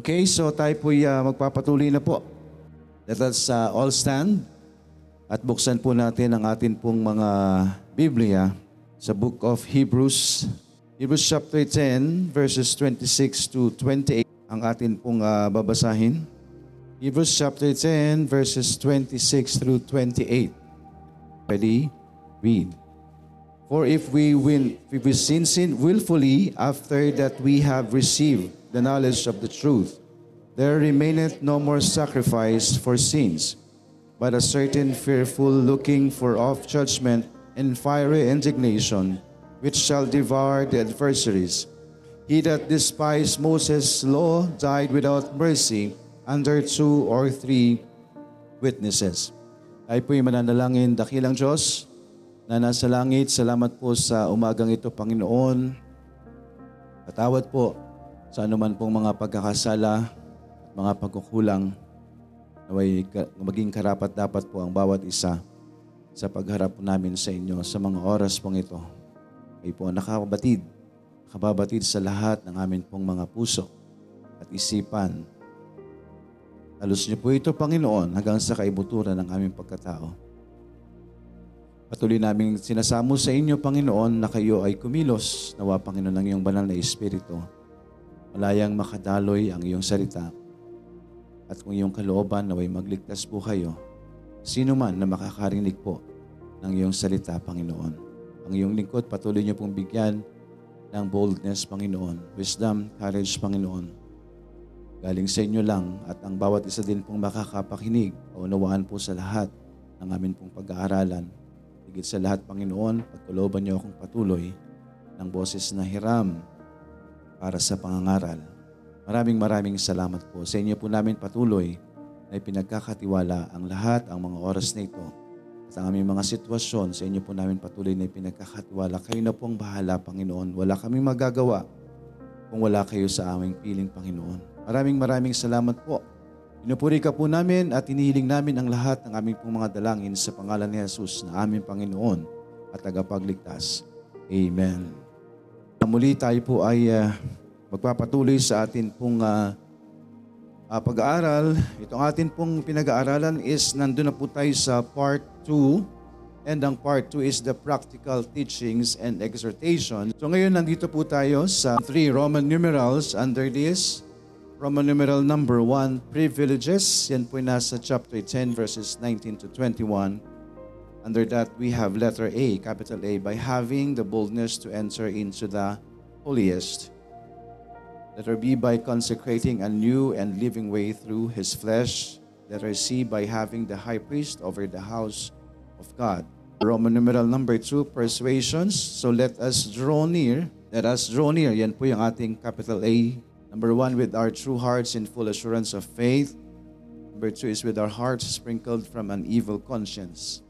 Okay, so tayo po uh, magpapatuloy na po. Let us uh, all stand at buksan po natin ang atin pong mga Biblia sa book of Hebrews. Hebrews chapter 10 verses 26 to 28 ang atin pong uh, babasahin. Hebrews chapter 10 verses 26 through 28. Ready? Read. For if we will, if we sin, sin willfully after that we have received the knowledge of the truth, there remaineth no more sacrifice for sins, but a certain fearful looking for of judgment and fiery indignation, which shall devour the adversaries. He that despised Moses' law died without mercy under two or three witnesses. Ay po'y mananalangin, dakilang Diyos, na nasa langit, salamat po sa umagang ito, Panginoon. Patawad po sa anuman pong mga pagkakasala mga pagkukulang naway maging karapat dapat po ang bawat isa sa pagharap namin sa inyo sa mga oras pong ito. Ay po nakabatid, nakababatid sa lahat ng amin pong mga puso at isipan. Talos niyo po ito, Panginoon, hanggang sa kaibuturan ng aming pagkatao. Patuloy namin sinasamo sa inyo, Panginoon, na kayo ay kumilos. Nawa, Panginoon, ng iyong banal na Espiritu malayang makadaloy ang iyong salita. At kung iyong kalooban naway magligtas po kayo, sino man na makakarinig po ng iyong salita, Panginoon. Ang iyong lingkod, patuloy niyo pong bigyan ng boldness, Panginoon, wisdom, courage, Panginoon. Galing sa inyo lang at ang bawat isa din pong makakapakinig, paunawaan po sa lahat ng amin pong pag-aaralan. Higit sa lahat, Panginoon, pagkuloban niyo akong patuloy ng boses na hiram para sa pangangaral. Maraming maraming salamat po. Sa inyo po namin patuloy na ipinagkakatiwala ang lahat, ang mga oras na ito. At ang aming mga sitwasyon, sa inyo po namin patuloy na ipinagkakatiwala. Kayo na po ang bahala, Panginoon. Wala kaming magagawa kung wala kayo sa aming piling, Panginoon. Maraming maraming salamat po. Pinupuri ka po namin at inihiling namin ang lahat ng aming pong mga dalangin sa pangalan ni Jesus na aming Panginoon at tagapagligtas. Amen. Muli tayo po ay uh, magpapatuloy sa atin pong uh, uh, pag-aaral. Itong atin pong pinag-aaralan is nandun na po tayo sa part 2 and ang part 2 is the practical teachings and exhortation. So ngayon nandito po tayo sa 3 Roman numerals under this. Roman numeral number 1, privileges. Yan po nasa chapter 10 verses 19 to 21. Under that, we have letter A, capital A, by having the boldness to enter into the holiest. Letter B, by consecrating a new and living way through his flesh. Letter C, by having the high priest over the house of God. Roman numeral number 2, persuasions. So let us draw near. Let us draw near. Yan po yung ating capital A. Number 1, with our true hearts in full assurance of faith. Number 2 is with our hearts sprinkled from an evil conscience.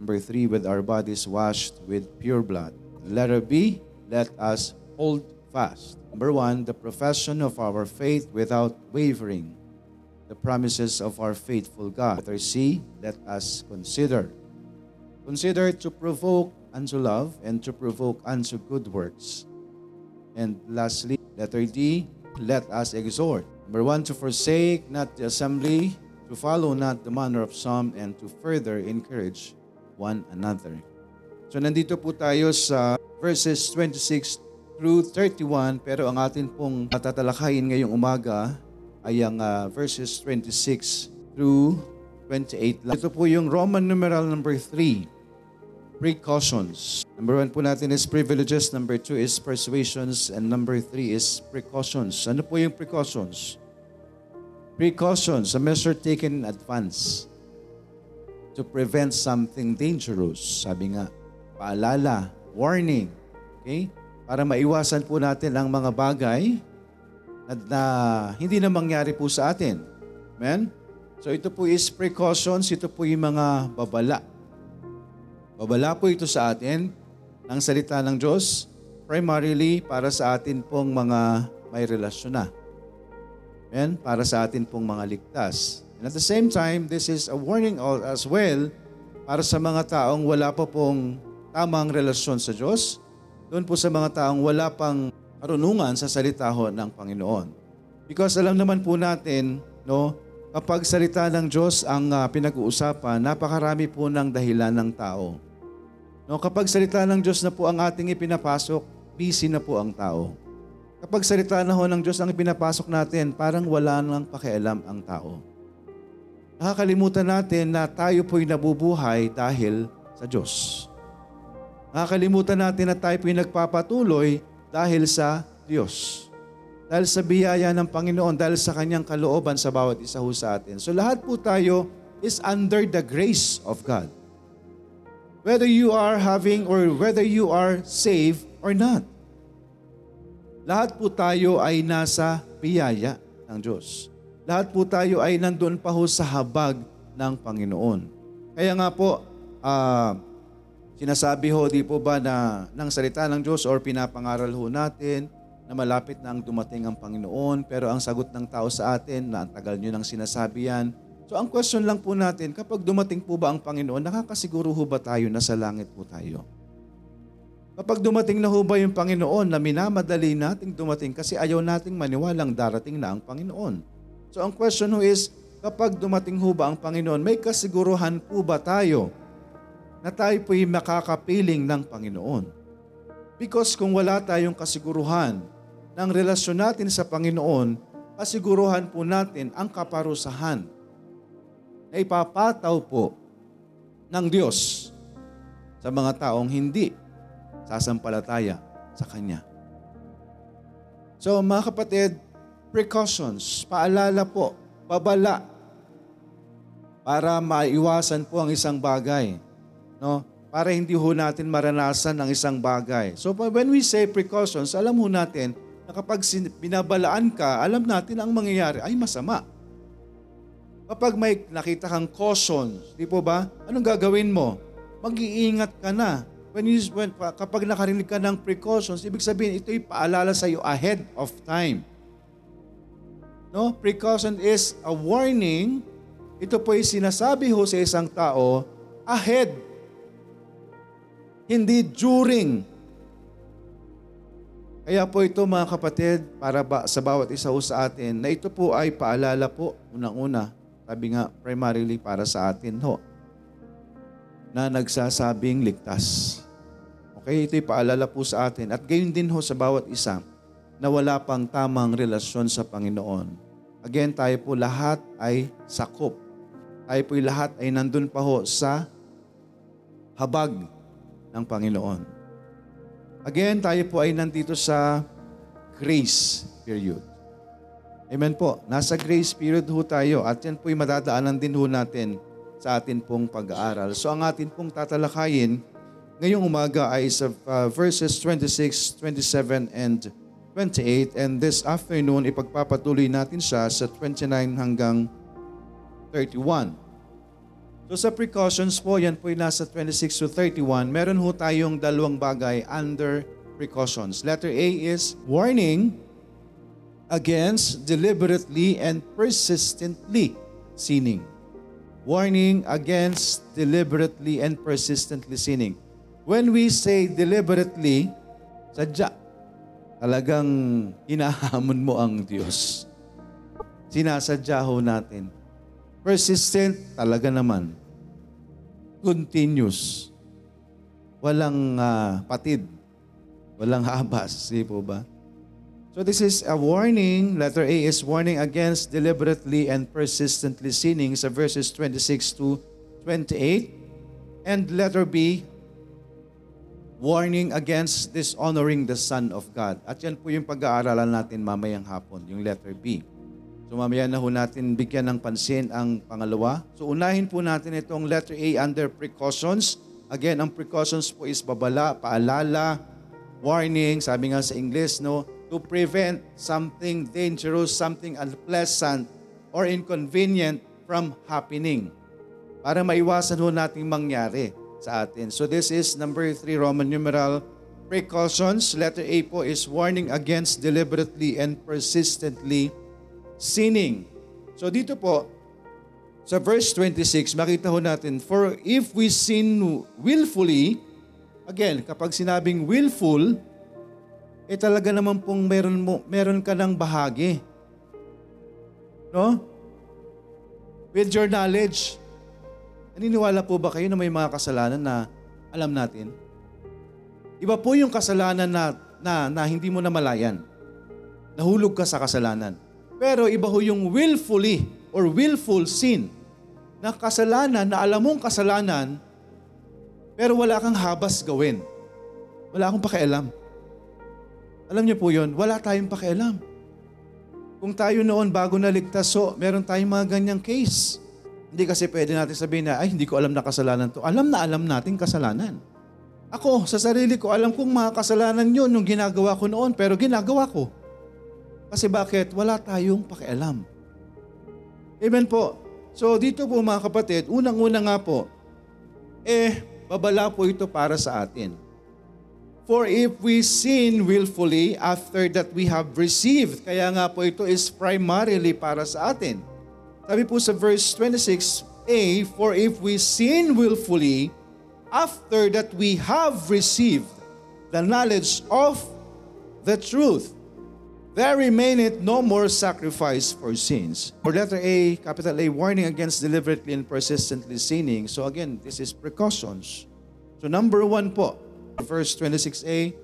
Number three, with our bodies washed with pure blood. Letter B, let us hold fast. Number one, the profession of our faith without wavering. The promises of our faithful God. Letter C, let us consider. Consider to provoke unto love and to provoke unto good works. And lastly, letter D, let us exhort. Number one, to forsake not the assembly, to follow not the manner of some, and to further encourage one another. So nandito po tayo sa verses 26 through 31 pero ang atin pong matatalakayin ngayong umaga ay ang uh, verses 26 through 28 lang. Ito po yung Roman numeral number 3, precautions. Number 1 po natin is privileges, number 2 is persuasions, and number 3 is precautions. Ano po yung precautions? Precautions, a measure taken in advance to prevent something dangerous. Sabi nga, paalala, warning. Okay? Para maiwasan po natin ang mga bagay na, na hindi na mangyari po sa atin. Amen? So ito po is precautions, ito po yung mga babala. Babala po ito sa atin ng salita ng Diyos, primarily para sa atin pong mga may relasyon na. Amen? Para sa atin pong mga ligtas. And at the same time, this is a warning as well para sa mga taong wala pa pong tamang relasyon sa Diyos, doon po sa mga taong wala pang karunungan sa salita ho ng Panginoon. Because alam naman po natin, no, kapag salita ng Diyos ang uh, pinag-uusapan, napakarami po ng dahilan ng tao. No, kapag salita ng Diyos na po ang ating ipinapasok, busy na po ang tao. Kapag salita na ho ng Diyos ang ipinapasok natin, parang wala nang pakialam ang tao. Nakakalimutan natin na tayo po'y nabubuhay dahil sa Diyos. Nakakalimutan natin na tayo po'y nagpapatuloy dahil sa Diyos. Dahil sa biyaya ng Panginoon, dahil sa kanyang kalooban sa bawat isa ho sa atin. So lahat po tayo is under the grace of God. Whether you are having or whether you are saved or not. Lahat po tayo ay nasa biyaya ng Diyos. Lahat po tayo ay nandun pa ho sa habag ng Panginoon. Kaya nga po, uh, sinasabi ho, di po ba na ng salita ng Diyos or pinapangaral ho natin na malapit na ang dumating ang Panginoon, pero ang sagot ng tao sa atin na ang tagal nyo nang sinasabi yan. So ang question lang po natin, kapag dumating po ba ang Panginoon, nakakasiguro ho ba tayo na sa langit po tayo? Kapag dumating na ho ba yung Panginoon na minamadali nating dumating kasi ayaw nating maniwalang darating na ang Panginoon. So ang question ho is, kapag dumating ho ba ang Panginoon, may kasiguruhan po ba tayo na tayo po'y makakapiling ng Panginoon? Because kung wala tayong kasiguruhan ng relasyon natin sa Panginoon, kasiguruhan po natin ang kaparusahan na ipapataw po ng Diyos sa mga taong hindi sasampalataya sa Kanya. So mga kapatid, precautions, paalala po, babala para maiwasan po ang isang bagay. No? Para hindi ho natin maranasan ang isang bagay. So when we say precautions, alam ho natin na kapag binabalaan ka, alam natin ang mangyayari ay masama. Kapag may nakita kang caution, di po ba? Anong gagawin mo? Mag-iingat ka na When you, when, kapag nakarinig ka ng precautions, ibig sabihin ito'y paalala sa iyo ahead of time. No? Precaution is a warning. Ito po ay sinasabi ho sa isang tao ahead. Hindi during. Kaya po ito mga kapatid, para ba, sa bawat isa ho sa atin, na ito po ay paalala po, unang-una, sabi nga primarily para sa atin ho na nagsasabing ligtas. Okay, ito'y paalala po sa atin. At gayon din ho sa bawat isa na wala pang tamang relasyon sa Panginoon. Again, tayo po lahat ay sakop. Tayo po lahat ay nandun pa ho sa habag ng Panginoon. Again, tayo po ay nandito sa grace period. Amen po. Nasa grace period ho tayo at yan po'y madadaanan din ho natin sa atin pong pag-aaral. So ang atin pong tatalakayin ngayong umaga ay sa uh, verses 26, 27, and 28. And this afternoon, ipagpapatuloy natin siya sa 29 hanggang 31. So sa precautions po, yan po ay nasa 26 to 31. Meron ho tayong dalawang bagay under precautions. Letter A is warning against deliberately and persistently sinning warning against deliberately and persistently sinning. When we say deliberately, sadya, talagang hinahamon mo ang Diyos. Sinasadya ho natin. Persistent, talaga naman. Continuous. Walang uh, patid. Walang habas. Di po ba? So this is a warning. Letter A is warning against deliberately and persistently sinning sa verses 26 to 28. And letter B, warning against dishonoring the Son of God. At yan po yung pag-aaralan natin mamayang hapon, yung letter B. So mamaya na ho natin bigyan ng pansin ang pangalawa. So unahin po natin itong letter A under precautions. Again, ang precautions po is babala, paalala, warning, sabi nga sa English, no, to prevent something dangerous, something unpleasant, or inconvenient from happening. Para maiwasan ho nating mangyari sa atin. So this is number 3 Roman numeral precautions. Letter A po is warning against deliberately and persistently sinning. So dito po, sa verse 26, makita ho natin, For if we sin willfully, again, kapag sinabing willful, eh talaga naman pong meron, mo, meron ka ng bahagi. No? With your knowledge. Naniniwala po ba kayo na may mga kasalanan na alam natin? Iba po yung kasalanan na, na, na hindi mo namalayan. Nahulog ka sa kasalanan. Pero iba ho yung willfully or willful sin na kasalanan na alam mong kasalanan pero wala kang habas gawin. Wala akong pakialam. Alam niyo po yon, wala tayong pakialam. Kung tayo noon bago naligtas, so meron tayong mga ganyang case. Hindi kasi pwede natin sabihin na, ay hindi ko alam na kasalanan to. Alam na alam natin kasalanan. Ako, sa sarili ko, alam kong mga kasalanan yun yung ginagawa ko noon, pero ginagawa ko. Kasi bakit? Wala tayong pakialam. Amen po. So dito po mga kapatid, unang-una nga po, eh, babala po ito para sa atin. For if we sin willfully after that we have received, kaya nga po ito is primarily para sa atin. Sabi po sa verse 26a, For if we sin willfully after that we have received the knowledge of the truth, there remaineth no more sacrifice for sins. For letter A, capital A, warning against deliberately and persistently sinning. So again, this is precautions. So number one po, verse 26a,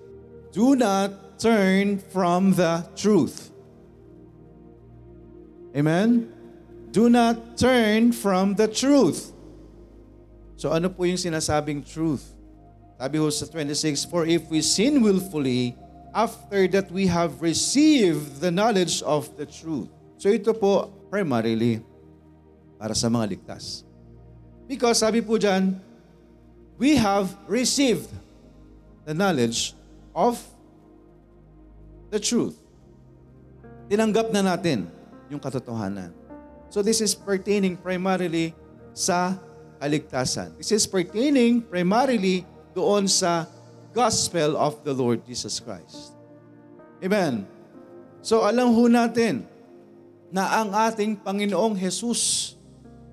do not turn from the truth. Amen? Do not turn from the truth. So ano po yung sinasabing truth? Sabi ho sa 26, For if we sin willfully, after that we have received the knowledge of the truth. So ito po primarily para sa mga ligtas. Because sabi po dyan, we have received the knowledge of the truth. Tinanggap na natin yung katotohanan. So this is pertaining primarily sa kaligtasan. This is pertaining primarily doon sa gospel of the Lord Jesus Christ. Amen. So alam ho natin na ang ating Panginoong Jesus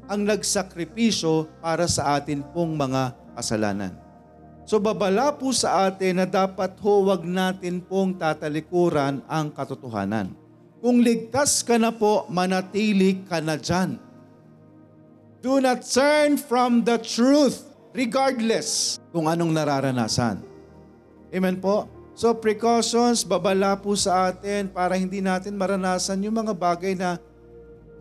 ang nagsakripisyo para sa atin pong mga kasalanan. So babala po sa atin na dapat ho wag natin pong tatalikuran ang katotohanan. Kung ligtas ka na po, manatili ka na dyan. Do not turn from the truth regardless kung anong nararanasan. Amen po? So precautions, babala po sa atin para hindi natin maranasan yung mga bagay na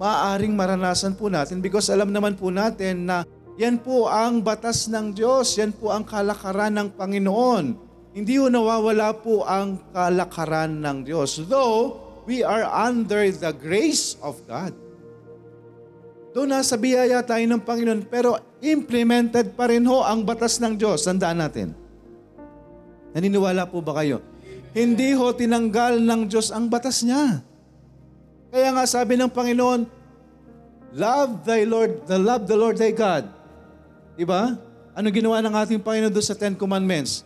maaaring maranasan po natin because alam naman po natin na yan po ang batas ng Diyos, yan po ang kalakaran ng Panginoon. Hindi po nawawala po ang kalakaran ng Diyos. Though, we are under the grace of God. Doon nasa biyaya tayo ng Panginoon, pero implemented pa rin ho ang batas ng Diyos. Tandaan natin. Naniniwala po ba kayo? Hindi ho tinanggal ng Diyos ang batas niya. Kaya nga sabi ng Panginoon, Love thy Lord, the love the Lord thy God. Diba? Ano ginawa ng ating Panginoon doon sa Ten Commandments?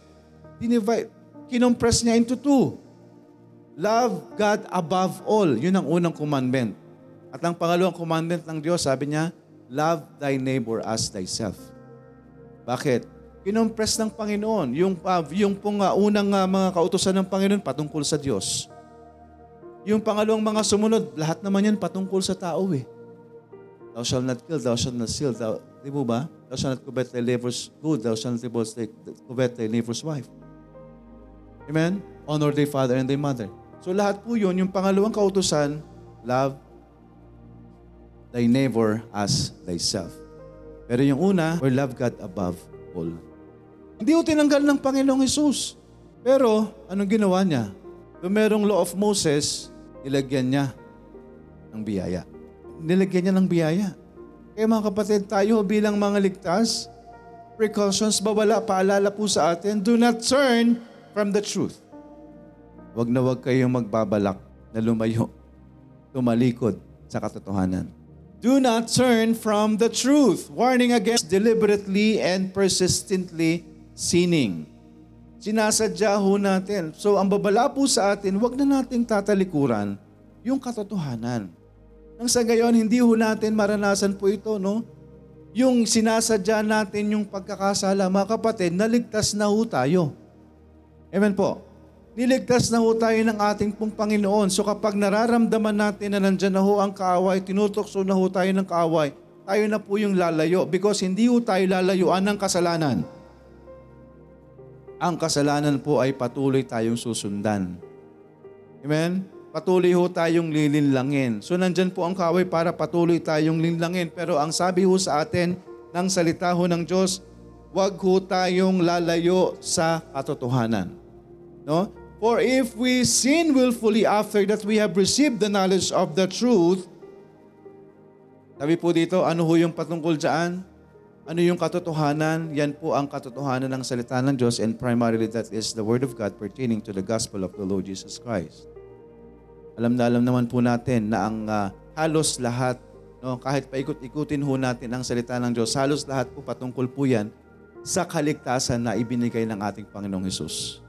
Dinivide, kinompress niya into two. Love God above all. Yun ang unang commandment. At ang pangalawang commandment ng Diyos, sabi niya, love thy neighbor as thyself. Bakit? Kinompress ng Panginoon. Yung, uh, yung pong uh, unang uh, mga kautosan ng Panginoon patungkol sa Diyos. Yung pangalawang mga sumunod, lahat naman yan patungkol sa tao eh. Thou shalt not kill, thou shalt not steal. Thou, di mo ba? Thou shalt not covet thy neighbor's good, thou shalt not covet thy neighbor's wife. Amen? Honor thy father and thy mother. So lahat po yun, yung pangalawang kautusan, love thy neighbor as thyself. Pero yung una, or love God above all. Hindi ko tinanggal ng Panginoong Jesus. Pero, anong ginawa niya? Kung merong law of Moses, nilagyan niya ng biyaya. Nilagyan niya ng biyaya. Kaya mga kapatid, tayo bilang mga ligtas, precautions, bawala, paalala po sa atin, do not turn from the truth. Huwag na huwag kayong magbabalak na lumayo, tumalikod sa katotohanan. Do not turn from the truth, warning against deliberately and persistently sinning. Sinasadya ho natin. So ang babala po sa atin, huwag na nating tatalikuran yung katotohanan. Nang sa gayon, hindi ho natin maranasan po ito, no? Yung sinasadya natin yung pagkakasala, mga kapatid, naligtas na ho tayo. Amen po. Niligtas na ho tayo ng ating pong Panginoon. So kapag nararamdaman natin na nandyan na ho ang kaaway, tinutokso na ho tayo ng kaaway, tayo na po yung lalayo because hindi ho tayo lalayuan ng kasalanan. Ang kasalanan po ay patuloy tayong susundan. Amen? Patuloy ho tayong lilinlangin. So nandyan po ang kaaway para patuloy tayong linlangin. Pero ang sabi ho sa atin ng salita ho ng Diyos, wag ho tayong lalayo sa katotohanan. No? For if we sin willfully after that we have received the knowledge of the truth, sabi po dito, ano ho yung patungkol dyan? Ano yung katotohanan? Yan po ang katotohanan ng salita ng Diyos and primarily that is the Word of God pertaining to the gospel of the Lord Jesus Christ. Alam na alam naman po natin na ang uh, halos lahat, no, kahit paikot-ikutin ho natin ang salita ng Diyos, halos lahat po patungkol po yan sa kaligtasan na ibinigay ng ating Panginoong Hesus.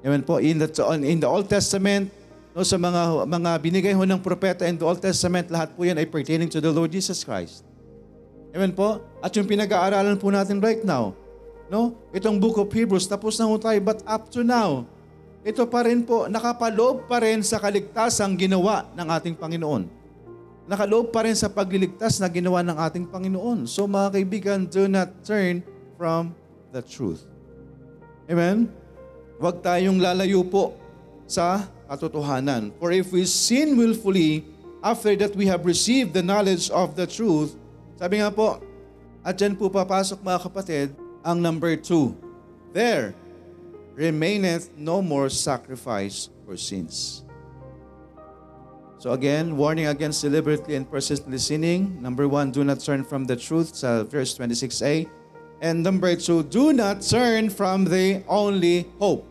Amen po. In the, in the Old Testament, no, sa mga, mga binigay ho ng propeta in the Old Testament, lahat po yan ay pertaining to the Lord Jesus Christ. Amen po? At yung pinag-aaralan po natin right now, no? Itong book of Hebrews, tapos na ho tayo, but up to now, ito pa rin po, nakapaloob pa rin sa kaligtasang ginawa ng ating Panginoon. Nakaloob pa rin sa pagliligtas na ginawa ng ating Panginoon. So mga kaibigan, do not turn from the truth. Amen? Huwag tayong lalayo po sa katotohanan. For if we sin willfully, after that we have received the knowledge of the truth, sabi nga po, at dyan po papasok mga kapatid, ang number two. There remaineth no more sacrifice for sins. So again, warning against deliberately and persistently sinning. Number one, do not turn from the truth sa verse 26a. And number two, do not turn from the only hope.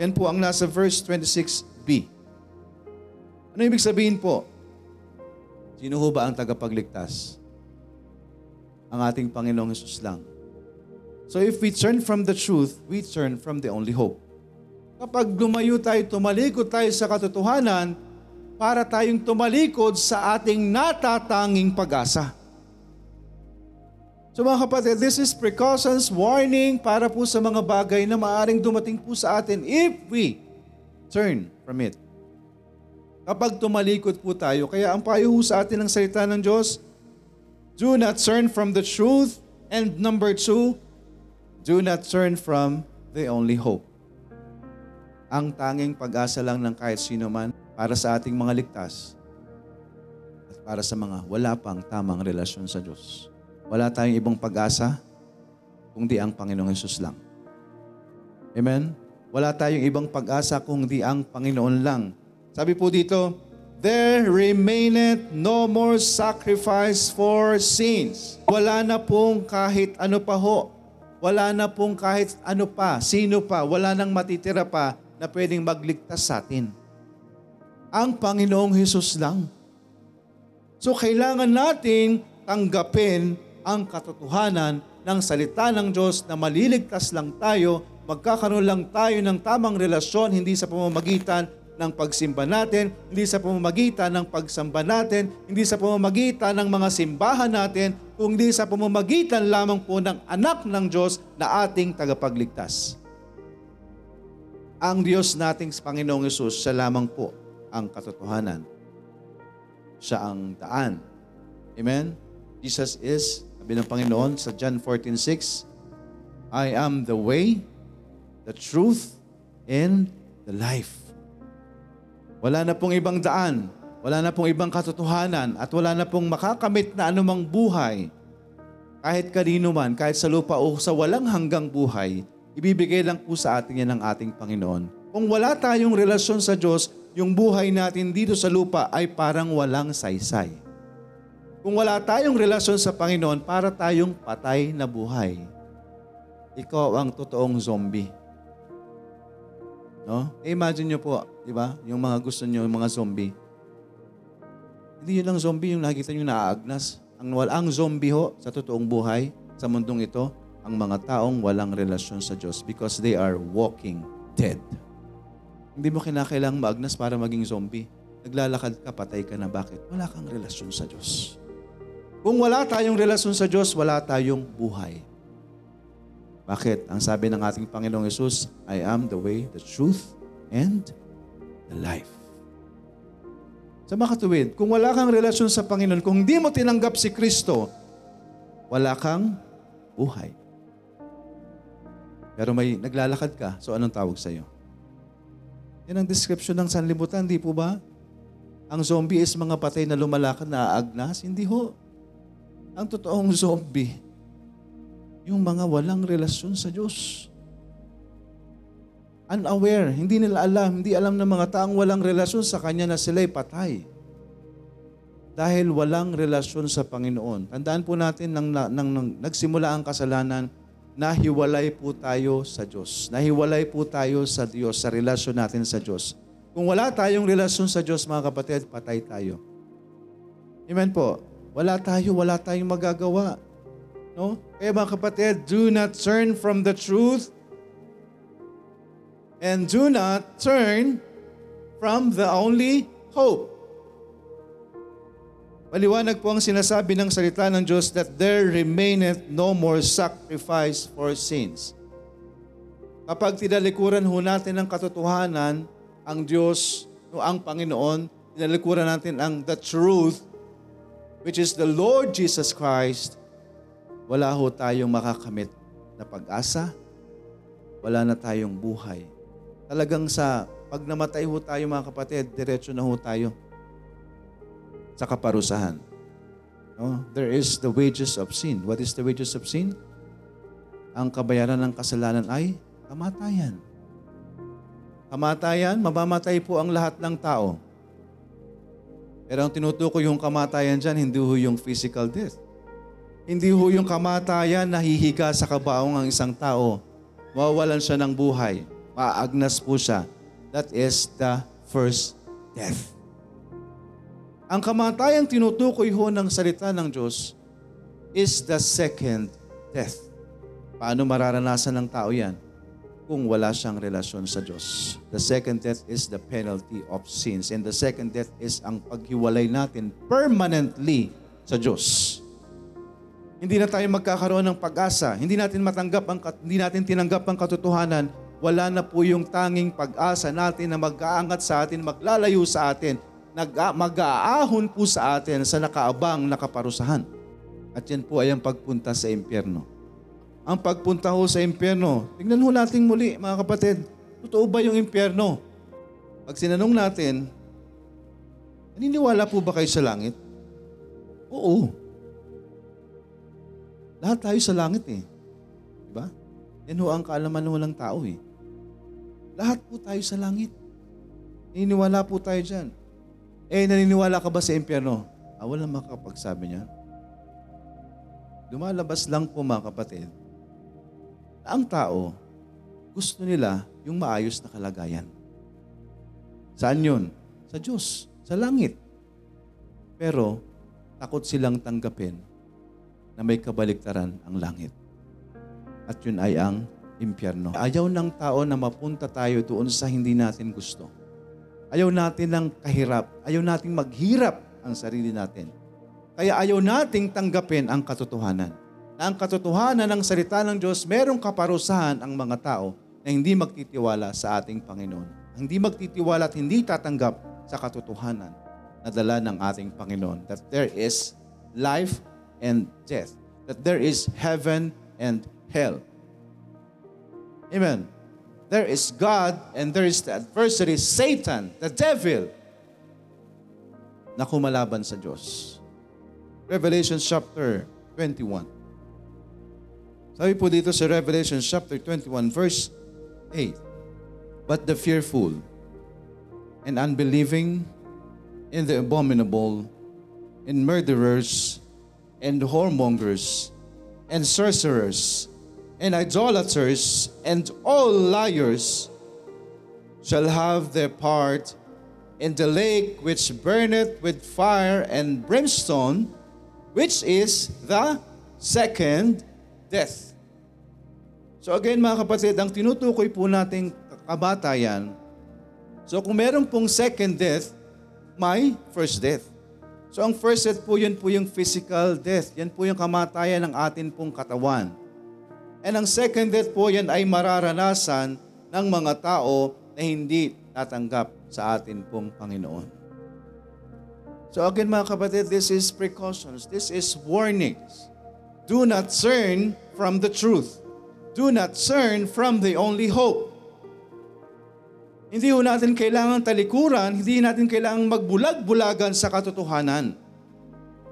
Yan po ang nasa verse 26b. Ano ibig sabihin po? Sino ho ba ang tagapagligtas? ang ating Panginoong Yesus lang. So if we turn from the truth, we turn from the only hope. Kapag lumayo tayo, tumalikod tayo sa katotohanan, para tayong tumalikod sa ating natatanging pag-asa. So mga kapatid, this is precautions, warning para po sa mga bagay na maaring dumating po sa atin if we turn from it. Kapag tumalikod po tayo, kaya ang payo sa atin ng salita ng Diyos, Do not turn from the truth. And number two, do not turn from the only hope. Ang tanging pag-asa lang ng kahit sino man para sa ating mga ligtas at para sa mga wala pang tamang relasyon sa Diyos. Wala tayong ibang pag-asa kundi ang Panginoong Yesus lang. Amen? Wala tayong ibang pag-asa kundi ang Panginoon lang. Sabi po dito, there remaineth no more sacrifice for sins. Wala na pong kahit ano pa ho. Wala na pong kahit ano pa, sino pa, wala nang matitira pa na pwedeng magligtas sa atin. Ang Panginoong Hesus lang. So kailangan nating tanggapin ang katotohanan ng salita ng Diyos na maliligtas lang tayo, magkakaroon lang tayo ng tamang relasyon, hindi sa pamamagitan ng pagsimba natin, hindi sa pamamagitan ng pagsamba natin, hindi sa pamamagitan ng mga simbahan natin, kundi sa pamamagitan lamang po ng anak ng Diyos na ating tagapagligtas. Ang Diyos nating Panginoong Yesus, siya lamang po ang katotohanan. Siya ang daan. Amen? Jesus is, sabi ng Panginoon sa John 14.6, I am the way, the truth, and the life. Wala na pong ibang daan. Wala na pong ibang katotohanan at wala na pong makakamit na anumang buhay. Kahit kanino man, kahit sa lupa o sa walang hanggang buhay, ibibigay lang po sa atin yan ng ating Panginoon. Kung wala tayong relasyon sa Diyos, yung buhay natin dito sa lupa ay parang walang saysay. Kung wala tayong relasyon sa Panginoon, para tayong patay na buhay. Ikaw ang totoong zombie. No? Eh, imagine nyo po, di ba? Yung mga gusto nyo, yung mga zombie. Hindi yun lang zombie, yung nakikita nyo naaagnas. Ang, ang zombie ho, sa totoong buhay, sa mundong ito, ang mga taong walang relasyon sa Diyos because they are walking dead. Hindi mo kinakailangang maagnas para maging zombie. Naglalakad ka, patay ka na. Bakit? Wala kang relasyon sa Diyos. Kung wala tayong relasyon sa Diyos, wala tayong buhay. Bakit? Ang sabi ng ating Panginoong Yesus, I am the way, the truth, and the life. Sa makatuwid, kung wala kang relasyon sa Panginoon, kung hindi mo tinanggap si Kristo, wala kang buhay. Pero may naglalakad ka, so anong tawag sa iyo? Yan ang description ng sanlibutan, di po ba? Ang zombie is mga patay na lumalakad na aagnas? Hindi ho. Ang totoong zombie, yung mga walang relasyon sa Diyos. Unaware, hindi nila alam, hindi alam ng mga taong walang relasyon sa Kanya na sila'y patay. Dahil walang relasyon sa Panginoon. Tandaan po natin, nang, nang, nang nagsimula ang kasalanan, nahiwalay po tayo sa Diyos. Nahiwalay po tayo sa Diyos, sa relasyon natin sa Diyos. Kung wala tayong relasyon sa Diyos, mga kapatid, patay tayo. Amen po. Wala tayo, wala tayong magagawa. No? Kaya mga kapatid, do not turn from the truth and do not turn from the only hope. Maliwanag po ang sinasabi ng salita ng Diyos that there remaineth no more sacrifice for sins. Kapag tinalikuran ho natin ang katotohanan, ang Diyos o ang Panginoon, tinalikuran natin ang the truth, which is the Lord Jesus Christ, wala ho tayong makakamit na pag-asa, wala na tayong buhay. Talagang sa pag namatay ho tayo mga kapatid, diretso na ho tayo sa kaparusahan. No? There is the wages of sin. What is the wages of sin? Ang kabayaran ng kasalanan ay kamatayan. Kamatayan, mamamatay po ang lahat ng tao. Pero ang tinutukoy yung kamatayan dyan, hindi ho yung physical death. Hindi ho yung kamatayan na hihiga sa kabaong ang isang tao. Mawawalan siya ng buhay. Maagnas po siya. That is the first death. Ang kamatayang tinutukoy ho ng salita ng Diyos is the second death. Paano mararanasan ng tao yan? Kung wala siyang relasyon sa Diyos. The second death is the penalty of sins. And the second death is ang paghiwalay natin permanently sa Diyos. Hindi na tayo magkakaroon ng pag-asa. Hindi natin matanggap ang hindi natin tinanggap ang katotohanan. Wala na po yung tanging pag-asa natin na mag-aangat sa atin, maglalayo sa atin, mag-aahon po sa atin sa nakaabang nakaparusahan. At yan po ay ang pagpunta sa impyerno ang pagpunta ho sa impyerno. Tingnan ho natin muli, mga kapatid. Totoo ba yung impyerno? Pag sinanong natin, naniniwala po ba kayo sa langit? Oo. Lahat tayo sa langit eh. Diba? Yan ho ang kaalaman ng walang tao eh. Lahat po tayo sa langit. Naniniwala po tayo dyan. Eh, naniniwala ka ba sa impyerno? Ah, walang makapagsabi niya. Lumalabas lang po mga kapatid ang tao, gusto nila yung maayos na kalagayan. Saan yun? Sa Diyos, sa langit. Pero takot silang tanggapin na may kabaliktaran ang langit. At yun ay ang impyerno. Ayaw ng tao na mapunta tayo doon sa hindi natin gusto. Ayaw natin ng kahirap. Ayaw nating maghirap ang sarili natin. Kaya ayaw nating tanggapin ang katotohanan ang katotohanan ng salita ng Diyos, merong kaparusahan ang mga tao na hindi magtitiwala sa ating Panginoon. Hindi magtitiwala at hindi tatanggap sa katotohanan na dala ng ating Panginoon. That there is life and death. That there is heaven and hell. Amen. There is God and there is the adversary, Satan, the devil, na kumalaban sa Diyos. Revelation chapter 21. Sabi po dito sa Revelation chapter 21 verse 8. But the fearful and unbelieving and the abominable and murderers and whoremongers and sorcerers and idolaters and all liars shall have their part in the lake which burneth with fire and brimstone, which is the second death. So again mga kapatid, ang tinutukoy po nating kabatayan, so kung meron pong second death, may first death. So ang first death po yun po yung physical death. Yan po yung kamatayan ng atin pong katawan. And ang second death po yan ay mararanasan ng mga tao na hindi tatanggap sa atin pong Panginoon. So again mga kapatid, this is precautions. This is warnings. Do not turn from the truth. Do not turn from the only hope. Hindi ho natin kailangan talikuran, hindi natin kailangan magbulag-bulagan sa katotohanan.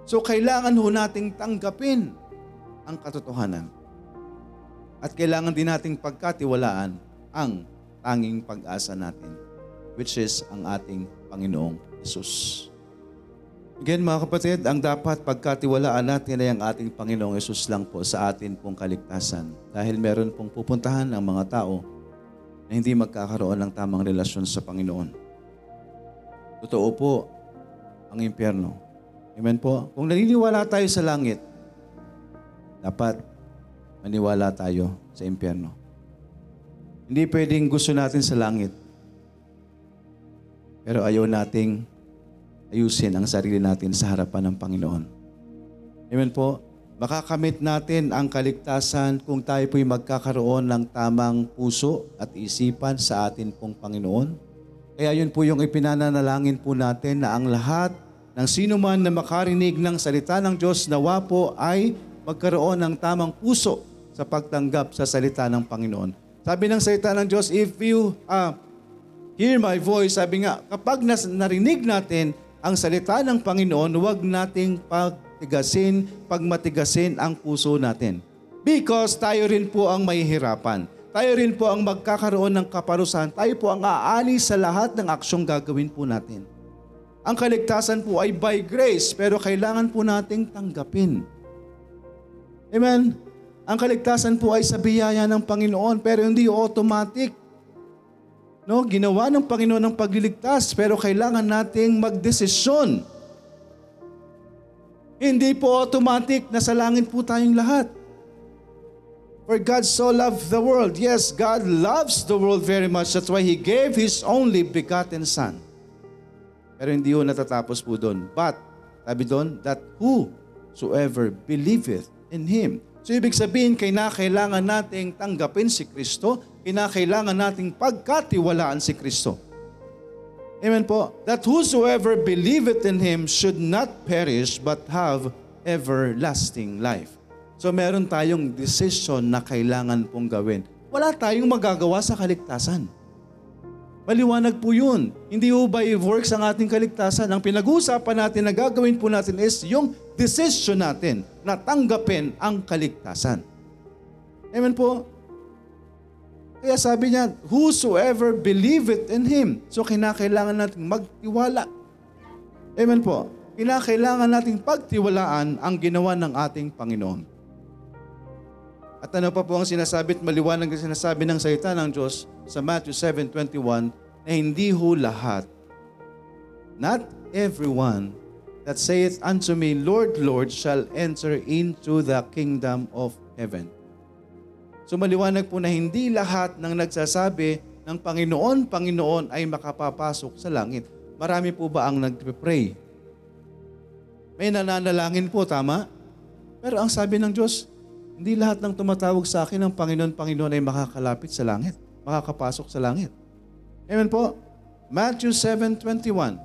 So kailangan ho nating tanggapin ang katotohanan. At kailangan din nating pagkatiwalaan ang tanging pag-asa natin, which is ang ating Panginoong Yesus. Again mga kapatid, ang dapat pagkatiwalaan natin ay ang ating Panginoong Yesus lang po sa atin pong kaligtasan. Dahil meron pong pupuntahan ang mga tao na hindi magkakaroon ng tamang relasyon sa Panginoon. Totoo po ang impyerno. Amen po? Kung naniniwala tayo sa langit, dapat maniwala tayo sa impyerno. Hindi pwedeng gusto natin sa langit, pero ayaw nating ayusin ang sarili natin sa harapan ng Panginoon. Amen po? Makakamit natin ang kaligtasan kung tayo po'y magkakaroon ng tamang puso at isipan sa atin pong Panginoon. Kaya yun po yung ipinananalangin po natin na ang lahat ng sino man na makarinig ng salita ng Diyos nawa po ay magkaroon ng tamang puso sa pagtanggap sa salita ng Panginoon. Sabi ng salita ng Diyos, if you uh, hear my voice, sabi nga, kapag nas- narinig natin ang salita ng Panginoon, huwag nating pag tigasin, pagmatigasin ang puso natin. Because tayo rin po ang mahihirapan. Tayo rin po ang magkakaroon ng kaparusahan. Tayo po ang aalis sa lahat ng aksyong gagawin po natin. Ang kaligtasan po ay by grace, pero kailangan po nating tanggapin. Amen? Ang kaligtasan po ay sa biyaya ng Panginoon, pero hindi automatic. No, ginawa ng Panginoon ang pagliligtas, pero kailangan nating magdesisyon hindi po automatic na sa langit po tayong lahat. For God so loved the world. Yes, God loves the world very much. That's why He gave His only begotten Son. Pero hindi ho natatapos po doon. But, sabi doon, that whosoever believeth in Him. So ibig sabihin, kailangan nating tanggapin si Kristo, kailangan nating pagkatiwalaan si Kristo. Amen po. That whosoever believeth in Him should not perish but have everlasting life. So meron tayong decision na kailangan pong gawin. Wala tayong magagawa sa kaligtasan. Maliwanag po yun. Hindi po by works ang ating kaligtasan. Ang pinag-uusapan natin na gagawin po natin is yung decision natin na tanggapin ang kaligtasan. Amen po. Kaya sabi niya, whosoever believeth in Him. So kinakailangan natin magtiwala. Amen po. Kinakailangan nating pagtiwalaan ang ginawa ng ating Panginoon. At ano pa po ang sinasabi at maliwanag ang sinasabi ng salita ng Diyos sa Matthew 7.21 na hindi ho lahat, not everyone that saith unto me, Lord, Lord, shall enter into the kingdom of heaven. So maliwanag po na hindi lahat ng nagsasabi ng Panginoon, Panginoon ay makapapasok sa langit. Marami po ba ang nagpe-pray? May nananalangin po, tama? Pero ang sabi ng Diyos, hindi lahat ng tumatawag sa akin ng Panginoon, Panginoon ay makakalapit sa langit, makakapasok sa langit. Amen po? Matthew 7.21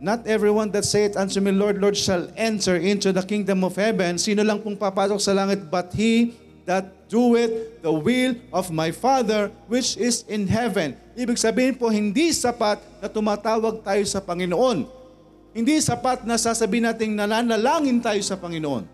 Not everyone that saith unto me, Lord, Lord, shall enter into the kingdom of heaven. Sino lang pong papasok sa langit, but he that doeth the will of my Father which is in heaven. Ibig sabihin po, hindi sapat na tumatawag tayo sa Panginoon. Hindi sapat na sasabihin natin nananalangin tayo sa Panginoon.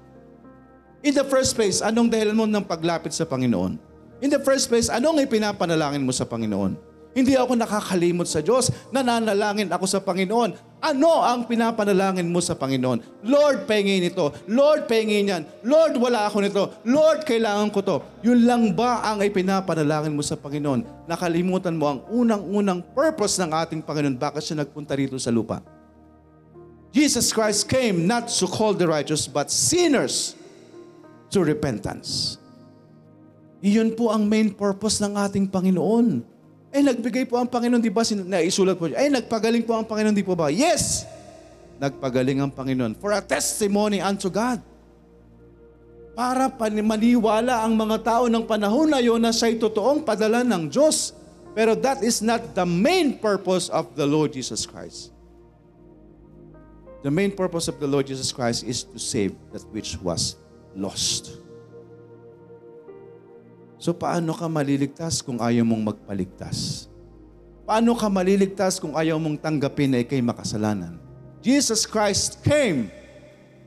In the first place, anong dahilan mo ng paglapit sa Panginoon? In the first place, anong ipinapanalangin mo sa Panginoon? Hindi ako nakakalimot sa Diyos. Nananalangin ako sa Panginoon. Ano ang pinapanalangin mo sa Panginoon? Lord, pahingin ito. Lord, pahingin yan. Lord, wala ako nito. Lord, kailangan ko to. Yun lang ba ang ipinapanalangin mo sa Panginoon? Nakalimutan mo ang unang-unang purpose ng ating Panginoon. Bakit siya nagpunta rito sa lupa? Jesus Christ came not to call the righteous, but sinners to repentance. Iyon po ang main purpose ng ating Panginoon eh nagbigay po ang Panginoon, di ba? Naisulat po. Eh nagpagaling po ang Panginoon, di po ba? Yes! Nagpagaling ang Panginoon for a testimony unto God. Para maniwala ang mga tao ng panahon na yon na siya'y totoong padala ng Diyos. Pero that is not the main purpose of the Lord Jesus Christ. The main purpose of the Lord Jesus Christ is to save that which was lost. So paano ka maliligtas kung ayaw mong magpaligtas? Paano ka maliligtas kung ayaw mong tanggapin na ikay makasalanan? Jesus Christ came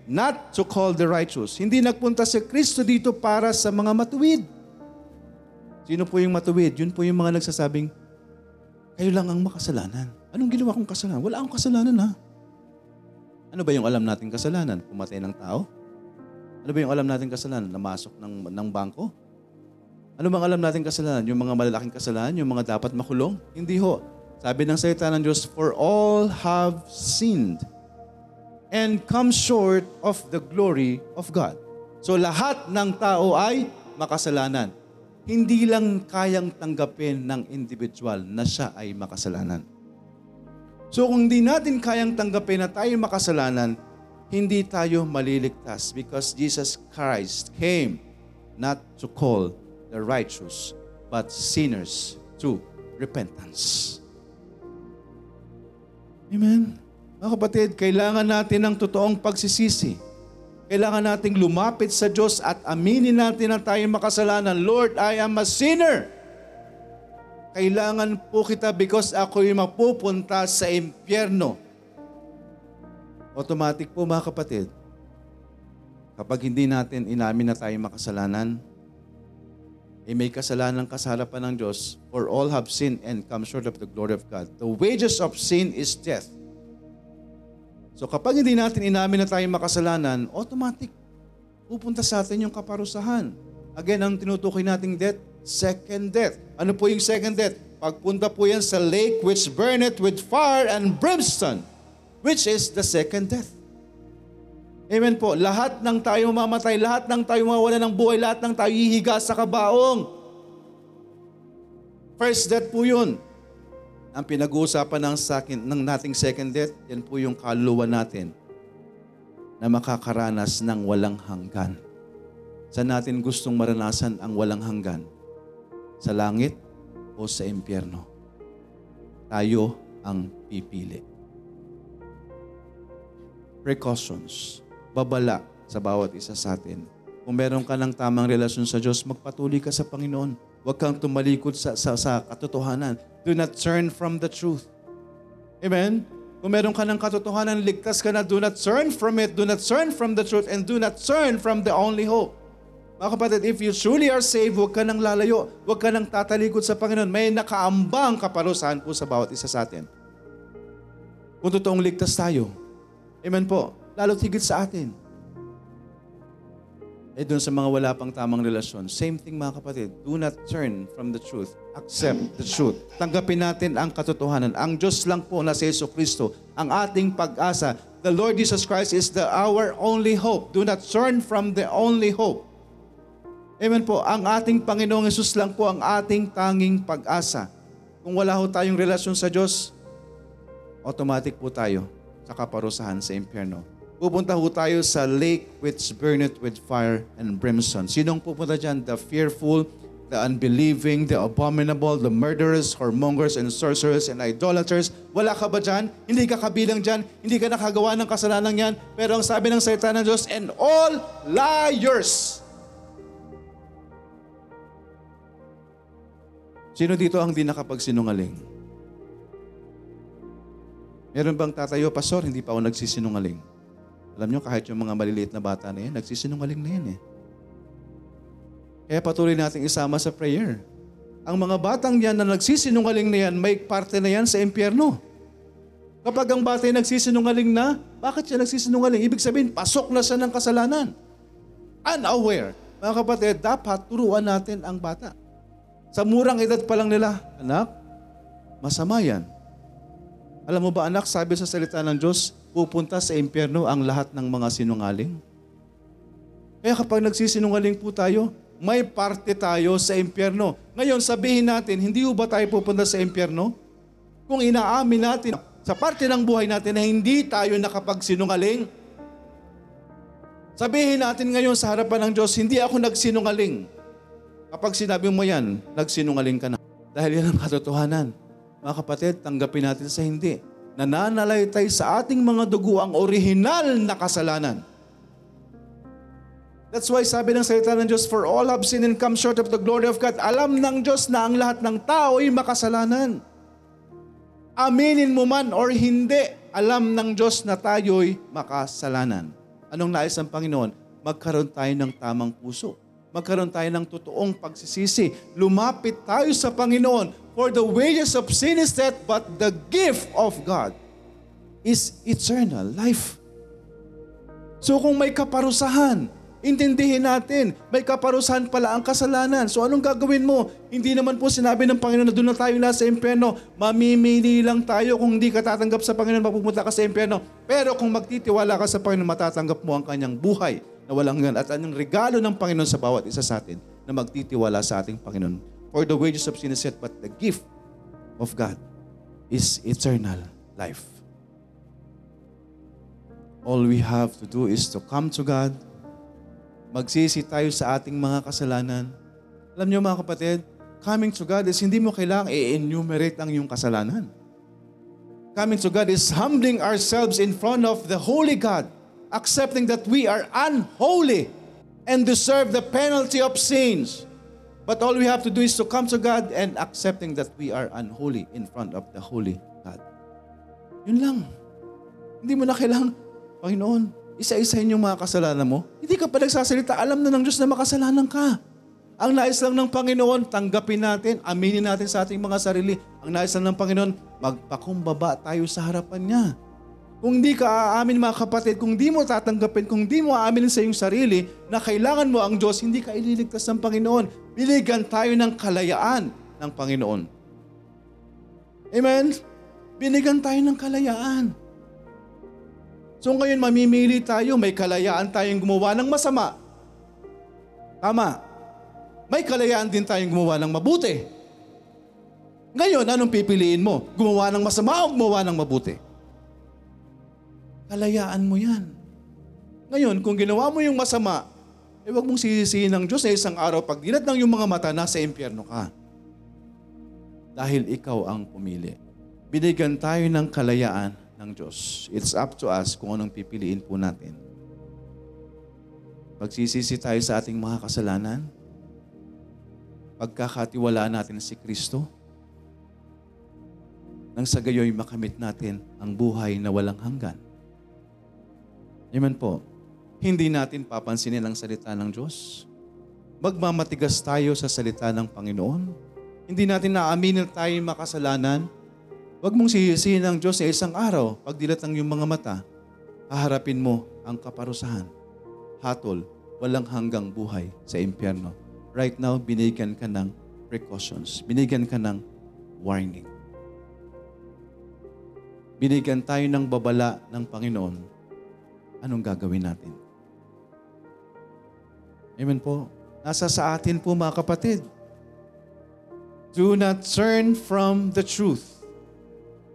not to call the righteous. Hindi nagpunta si Kristo dito para sa mga matuwid. Sino po yung matuwid? Yun po yung mga nagsasabing, kayo lang ang makasalanan. Anong ginawa kong kasalanan? Wala akong kasalanan ha. Ano ba yung alam nating kasalanan? Pumatay ng tao? Ano ba yung alam nating kasalanan? Namasok ng, ng bangko? Ano bang alam nating kasalanan? Yung mga malalaking kasalanan? Yung mga dapat makulong? Hindi ho. Sabi ng salita ng Diyos, For all have sinned and come short of the glory of God. So lahat ng tao ay makasalanan. Hindi lang kayang tanggapin ng individual na siya ay makasalanan. So kung hindi natin kayang tanggapin na tayo makasalanan, hindi tayo maliligtas because Jesus Christ came not to call the righteous, but sinners to repentance. Amen. Mga kapatid, kailangan natin ng totoong pagsisisi. Kailangan nating lumapit sa Diyos at aminin natin na tayo makasalanan. Lord, I am a sinner. Kailangan po kita because ako'y mapupunta sa impyerno. Automatic po mga kapatid, kapag hindi natin inamin na tayo makasalanan, eh may kasalanan ka sa ng Diyos, for all have sinned and come short of the glory of God. The wages of sin is death. So kapag hindi natin inamin na tayo makasalanan, automatic, pupunta sa atin yung kaparusahan. Again, ang tinutukoy nating death, second death. Ano po yung second death? Pagpunta po yan sa lake which burneth with fire and brimstone, which is the second death. Amen po. Lahat ng tayo mamatay, lahat ng tayo mawala ng buhay, lahat ng tayo hihiga sa kabaong. First death po yun. Ang pinag-uusapan ng, sakin, ng nating second death, yan po yung kaluluwa natin na makakaranas ng walang hanggan. Sa natin gustong maranasan ang walang hanggan? Sa langit o sa impyerno? Tayo ang pipili. Precautions. Babala sa bawat isa sa atin. Kung meron ka ng tamang relasyon sa Diyos, magpatuloy ka sa Panginoon. Huwag kang tumalikod sa, sa, sa katotohanan. Do not turn from the truth. Amen? Kung meron ka ng katotohanan, ligtas ka na. Do not turn from it. Do not turn from the truth. And do not turn from the only hope. Mga kapatid, if you truly are saved, huwag ka nang lalayo. Huwag ka nang tatalikod sa Panginoon. May nakaambang kaparusahan po sa bawat isa sa atin. Kung totoong ligtas tayo. Amen po. Lalo't higit sa atin. Eh doon sa mga wala pang tamang relasyon, same thing mga kapatid, do not turn from the truth. Accept the truth. Tanggapin natin ang katotohanan. Ang Diyos lang po na si Yeso Kristo, ang ating pag-asa. The Lord Jesus Christ is the our only hope. Do not turn from the only hope. Amen po. Ang ating Panginoong Yesus lang po ang ating tanging pag-asa. Kung wala ho tayong relasyon sa Diyos, automatic po tayo sa kaparusahan sa impyerno pupunta ho tayo sa lake which burneth with fire and brimstone. Sinong pupunta dyan? The fearful, the unbelieving, the abominable, the murderers, whoremongers, and sorcerers, and idolaters. Wala ka ba dyan? Hindi ka kabilang dyan? Hindi ka nakagawa ng kasalanan yan? Pero ang sabi ng salita ng Diyos, and all liars. Sino dito ang di nakapagsinungaling? Meron bang tatayo, Pastor, hindi pa ako nagsisinungaling? Alam nyo, kahit yung mga maliliit na bata na yan, nagsisinungaling na yan eh. Kaya patuloy nating isama sa prayer. Ang mga batang yan na nagsisinungaling na yan, may parte na yan sa impyerno. Kapag ang bata ay nagsisinungaling na, bakit siya nagsisinungaling? Ibig sabihin, pasok na siya ng kasalanan. Unaware. Mga kapatid, dapat turuan natin ang bata. Sa murang edad pa lang nila, anak, masama yan. Alam mo ba anak, sabi sa salita ng Diyos, pupunta sa impyerno ang lahat ng mga sinungaling. Kaya kapag nagsisinungaling po tayo, may parte tayo sa impyerno. Ngayon, sabihin natin, hindi ba tayo pupunta sa impyerno? Kung inaamin natin sa parte ng buhay natin na hindi tayo nakapagsinungaling, sabihin natin ngayon sa harapan ng Diyos, hindi ako nagsinungaling. Kapag sinabi mo yan, nagsinungaling ka na. Dahil yan ang katotohanan. Mga kapatid, tanggapin natin sa hindi. Nananalaytay sa ating mga dugo ang orihinal na kasalanan. That's why sabi ng salita ng Diyos, For all have sinned and come short of the glory of God. Alam ng Diyos na ang lahat ng tao ay makasalanan. Aminin mo man or hindi, alam ng Diyos na tayo'y makasalanan. Anong nais ng Panginoon? Magkaroon tayo ng tamang puso. Magkaroon tayo ng totoong pagsisisi. Lumapit tayo sa Panginoon. For the wages of sin is death, but the gift of God is eternal life. So kung may kaparusahan, intindihin natin, may kaparusahan pala ang kasalanan. So anong gagawin mo? Hindi naman po sinabi ng Panginoon na doon na tayo nasa impyerno. Mamimili lang tayo kung hindi ka tatanggap sa Panginoon, mapupunta ka sa impyerno. Pero kung magtitiwala ka sa Panginoon, matatanggap mo ang kanyang buhay na walang hanggan at anong regalo ng Panginoon sa bawat isa sa atin na magtitiwala sa ating Panginoon. For the wages of sin is death, but the gift of God is eternal life. All we have to do is to come to God, magsisi tayo sa ating mga kasalanan. Alam niyo mga kapatid, coming to God is hindi mo kailangang i-enumerate ang iyong kasalanan. Coming to God is humbling ourselves in front of the Holy God, accepting that we are unholy and deserve the penalty of sins. But all we have to do is to come to God and accepting that we are unholy in front of the Holy God. Yun lang. Hindi mo na kailangang, Panginoon, isa-isahin yung mga kasalanan mo. Hindi ka pa nagsasalita, alam na ng Diyos na makasalanan ka. Ang nais lang ng Panginoon, tanggapin natin, aminin natin sa ating mga sarili. Ang nais lang ng Panginoon, magpakumbaba tayo sa harapan niya. Kung di ka aamin mga kapatid, kung di mo tatanggapin, kung di mo aaminin sa iyong sarili na kailangan mo ang Diyos, hindi ka ililigtas ng Panginoon. Binigyan tayo ng kalayaan ng Panginoon. Amen? Binigyan tayo ng kalayaan. So ngayon mamimili tayo, may kalayaan tayong gumawa ng masama. Tama. May kalayaan din tayong gumawa ng mabuti. Ngayon, anong pipiliin mo? Gumawa ng masama o gumawa ng mabuti? Kalayaan mo yan. Ngayon, kung ginawa mo yung masama, eh wag mong sisisihin ng Diyos sa isang araw, pag dinat ng yung mga mata, nasa impyerno ka. Dahil ikaw ang pumili. Binigyan tayo ng kalayaan ng Diyos. It's up to us kung anong pipiliin po natin. Pagsisisi tayo sa ating mga kasalanan, pagkakatiwalaan natin si Kristo, nang sa gayoy makamit natin ang buhay na walang hanggan. Amen po. Hindi natin papansinin ang salita ng Diyos. Magmamatigas tayo sa salita ng Panginoon. Hindi natin naaminin tayo makasalanan. Huwag mong sihisihin ang Diyos sa isang araw. Pag dilat ang iyong mga mata, haharapin mo ang kaparusahan. Hatol, walang hanggang buhay sa impyerno. Right now, binigyan ka ng precautions. Binigyan ka ng warning. Binigyan tayo ng babala ng Panginoon. Anong gagawin natin? Amen po. Nasa sa atin po mga kapatid. Do not turn from the truth.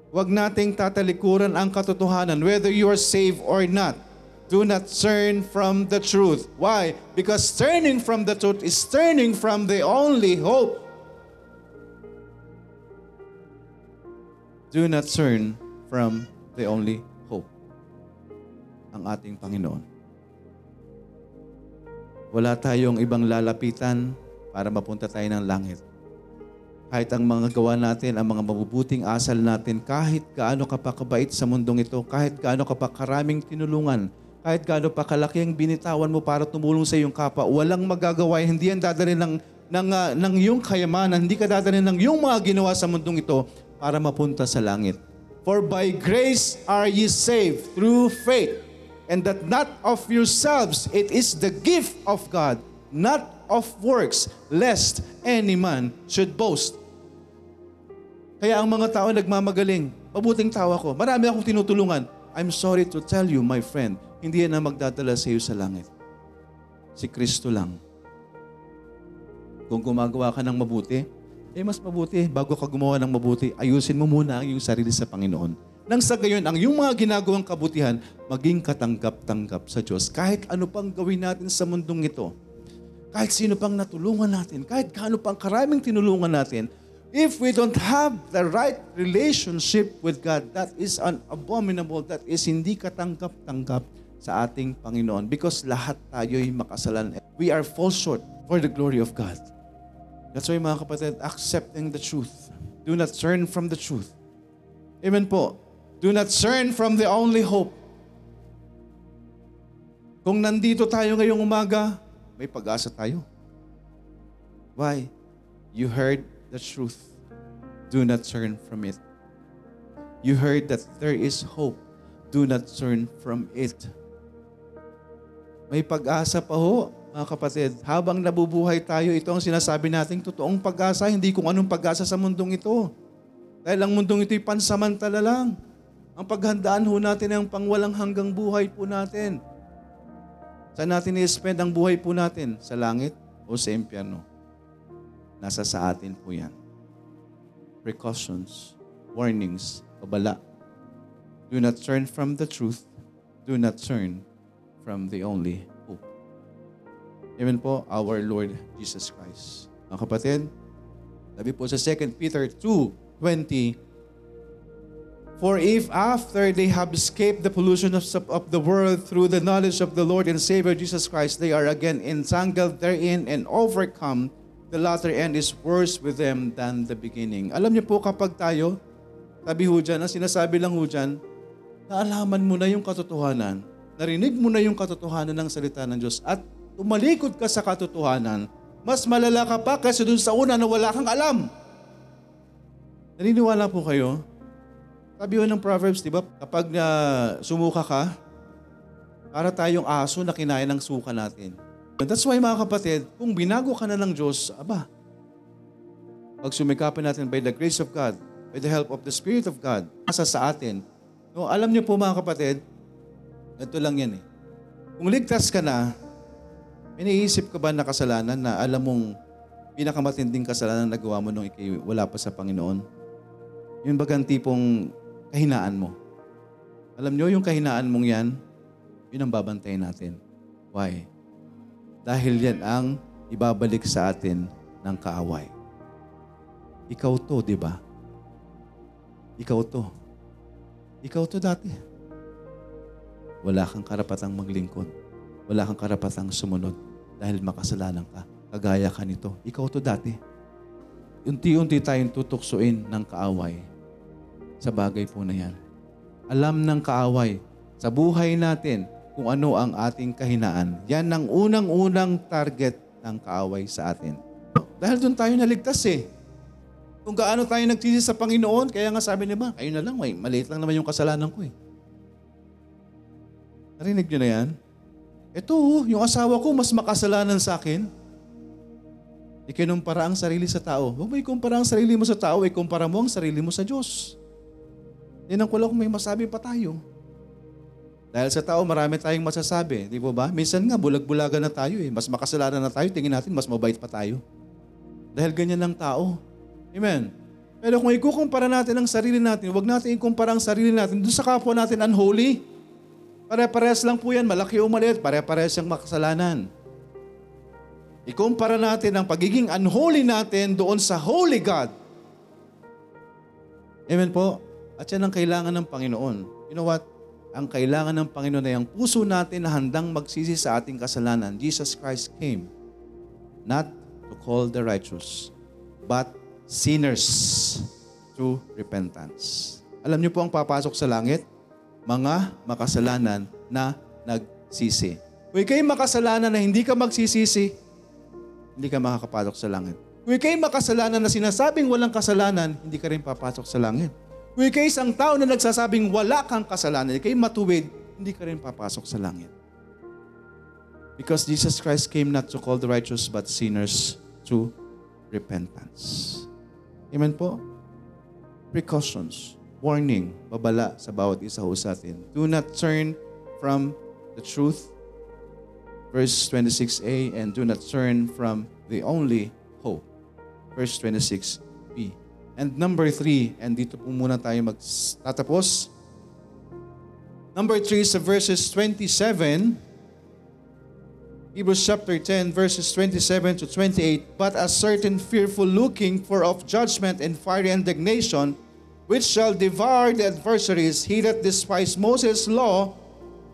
Huwag nating tatalikuran ang katotohanan, whether you are saved or not. Do not turn from the truth. Why? Because turning from the truth is turning from the only hope. Do not turn from the only hope. Ang ating Panginoon. Wala tayong ibang lalapitan para mapunta tayo ng langit. Kahit ang mga gawa natin, ang mga mabubuting asal natin, kahit gaano ka pa kabait sa mundong ito, kahit gaano ka pa karaming tinulungan, kahit gaano pa kalaki ang binitawan mo para tumulong sa iyong kapwa, walang magagawa, hindi yan dadalhin ng, ng, uh, ng iyong kayamanan, hindi ka dadalhin ng iyong mga ginawa sa mundong ito para mapunta sa langit. For by grace are ye saved through faith, and that not of yourselves, it is the gift of God, not of works, lest any man should boast. Kaya ang mga tao nagmamagaling, mabuting tao ako, marami akong tinutulungan. I'm sorry to tell you, my friend, hindi yan ang magdadala sa iyo sa langit. Si Kristo lang. Kung gumagawa ka ng mabuti, eh mas mabuti, bago ka gumawa ng mabuti, ayusin mo muna ang iyong sarili sa Panginoon. Nang sa gayon, ang iyong mga ginagawang kabutihan, maging katanggap-tanggap sa Diyos. Kahit ano pang gawin natin sa mundong ito, kahit sino pang natulungan natin, kahit gaano pang karaming tinulungan natin, If we don't have the right relationship with God, that is an abominable, that is hindi katanggap-tanggap sa ating Panginoon because lahat tayo'y makasalanan. We are fall short for the glory of God. That's why mga kapatid, accepting the truth. Do not turn from the truth. Amen po. Do not turn from the only hope. Kung nandito tayo ngayong umaga, may pag-asa tayo. Why? You heard the truth. Do not turn from it. You heard that there is hope. Do not turn from it. May pag-asa pa ho, mga kapatid. Habang nabubuhay tayo, ito ang sinasabi nating totoong pag-asa, hindi kung anong pag-asa sa mundong ito. Dahil ang mundong ito'y pansamantala lang. Ang paghandaan ho natin ang pangwalang hanggang buhay po natin. Saan natin i-spend ang buhay po natin? Sa langit o sa impyerno? Nasa sa atin po yan. Precautions, warnings, babala. Do not turn from the truth. Do not turn from the only hope. Amen po, our Lord Jesus Christ. Mga kapatid, sabi po sa 2 Peter 2.20, For if after they have escaped the pollution of, of the world through the knowledge of the Lord and Savior Jesus Christ, they are again entangled therein and overcome, the latter end is worse with them than the beginning. Alam niyo po kapag tayo, sabi ho dyan, ang sinasabi lang ho dyan, naalaman mo na yung katotohanan, narinig mo na yung katotohanan ng salita ng Diyos, at tumalikod ka sa katotohanan, mas malala ka pa kasi dun sa una na wala kang alam. Naniniwala po kayo? Sabi yun ng Proverbs, di ba? Kapag na sumuka ka, para tayong aso na kinain ng suka natin. And that's why mga kapatid, kung binago ka na ng Diyos, aba, pag sumikapin natin by the grace of God, by the help of the Spirit of God, nasa sa atin. No, alam niyo po mga kapatid, ito lang yan eh. Kung ligtas ka na, may naisip ka ba na kasalanan na alam mong pinakamatinding kasalanan na nagawa mo nung ikay wala pa sa Panginoon? Yung bagang tipong kahinaan mo. Alam nyo, yung kahinaan mong yan, yun ang babantayin natin. Why? Dahil yan ang ibabalik sa atin ng kaaway. Ikaw to, di ba? Ikaw to. Ikaw to dati. Wala kang karapatang maglingkod. Wala kang karapatang sumunod dahil makasalanan ka. Kagaya ka nito. Ikaw to dati. Unti-unti tayong tutuksuin ng kaaway sa bagay po na yan. Alam ng kaaway sa buhay natin kung ano ang ating kahinaan. Yan ang unang-unang target ng kaaway sa atin. Dahil doon tayo naligtas eh. Kung gaano tayo nagsisi sa Panginoon, kaya nga sabi niya ba, kayo na lang, may maliit lang naman yung kasalanan ko eh. Narinig niyo na yan? Ito, yung asawa ko mas makasalanan sa akin. Ikinumpara ang sarili sa tao. Huwag mo ikumpara ang sarili mo sa tao, ikumpara mo ang sarili mo sa Diyos. Yan ang kulang kung may masabi pa tayo. Dahil sa tao, marami tayong masasabi. Di ba ba? Minsan nga, bulag-bulagan na tayo eh. Mas makasalanan na tayo, tingin natin, mas mabait pa tayo. Dahil ganyan lang tao. Amen. Pero kung ikukumpara natin ang sarili natin, huwag natin ikumpara ang sarili natin doon sa kapwa natin unholy. Pare-parehas lang po yan, malaki o maliit, pare-parehas yung makasalanan. Ikumpara natin ang pagiging unholy natin doon sa holy God. Amen po? At yan ang kailangan ng Panginoon. You know what? Ang kailangan ng Panginoon ay ang puso natin na handang magsisi sa ating kasalanan. Jesus Christ came not to call the righteous, but sinners to repentance. Alam niyo po ang papasok sa langit? Mga makasalanan na nagsisi. Kung ikay makasalanan na hindi ka magsisisi, hindi ka makakapasok sa langit. Kung ikay makasalanan na sinasabing walang kasalanan, hindi ka rin papasok sa langit. Kung ikay isang tao na nagsasabing wala kang kasalanan, ikay matuwid, hindi ka rin papasok sa langit. Because Jesus Christ came not to call the righteous but sinners to repentance. Amen po? Precautions, warning, babala sa bawat isa ho sa atin. Do not turn from the truth, verse 26a, and do not turn from the only hope, verse 26b. And number three, and dito po muna tayo magtatapos. Number three sa verses 27 Hebrews chapter 10 verses 27 to 28, but a certain fearful looking for of judgment and fiery indignation, which shall devour the adversaries, he that despised Moses' law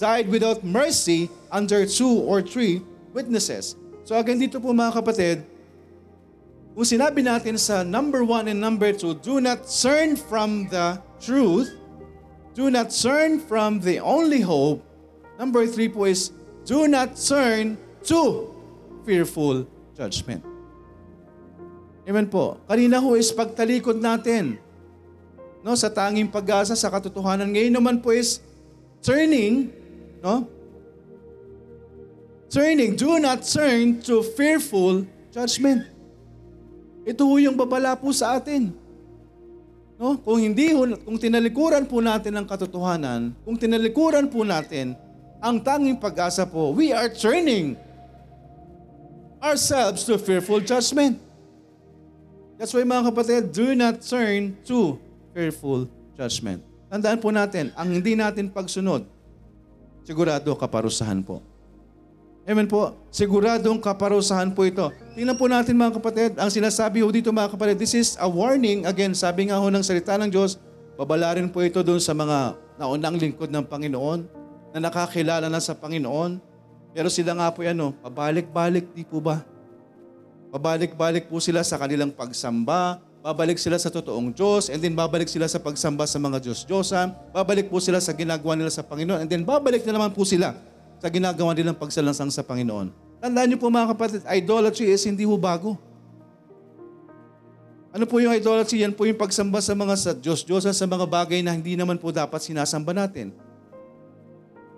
died without mercy under two or three witnesses. So again dito po mga kapatid, kung sinabi natin sa number one and number two, do not turn from the truth, do not turn from the only hope. Number three po is, do not turn to fearful judgment. Amen po. Kanina ho is pagtalikod natin no, sa tanging pag-asa sa katotohanan. Ngayon naman po is turning, no? Turning, do not turn to fearful judgment. Ito ho yung babala po sa atin. No? Kung hindi ho, kung tinalikuran po natin ang katotohanan, kung tinalikuran po natin ang tanging pag-asa po, we are turning ourselves to fearful judgment. That's why mga kapatid, do not turn to fearful judgment. Tandaan po natin, ang hindi natin pagsunod, sigurado kaparusahan po. Amen po. Siguradong kaparusahan po ito. Tingnan po natin mga kapatid, ang sinasabi ho dito mga kapatid, this is a warning. Again, sabi nga ho ng salita ng Diyos, babala rin po ito doon sa mga naunang lingkod ng Panginoon na nakakilala na sa Panginoon pero sila nga po ano, pabalik-balik di po ba? Pabalik-balik po sila sa kanilang pagsamba, babalik sila sa totoong Diyos, and then babalik sila sa pagsamba sa mga Diyos-Diyosan, babalik po sila sa ginagawa nila sa Panginoon, and then babalik na naman po sila sa ginagawa nilang pagsalansang sa Panginoon. Tandaan niyo po mga kapatid, idolatry is hindi ho bago. Ano po yung idolatry? Yan po yung pagsamba sa mga sa Diyos-Diyosan sa mga bagay na hindi naman po dapat sinasamba natin.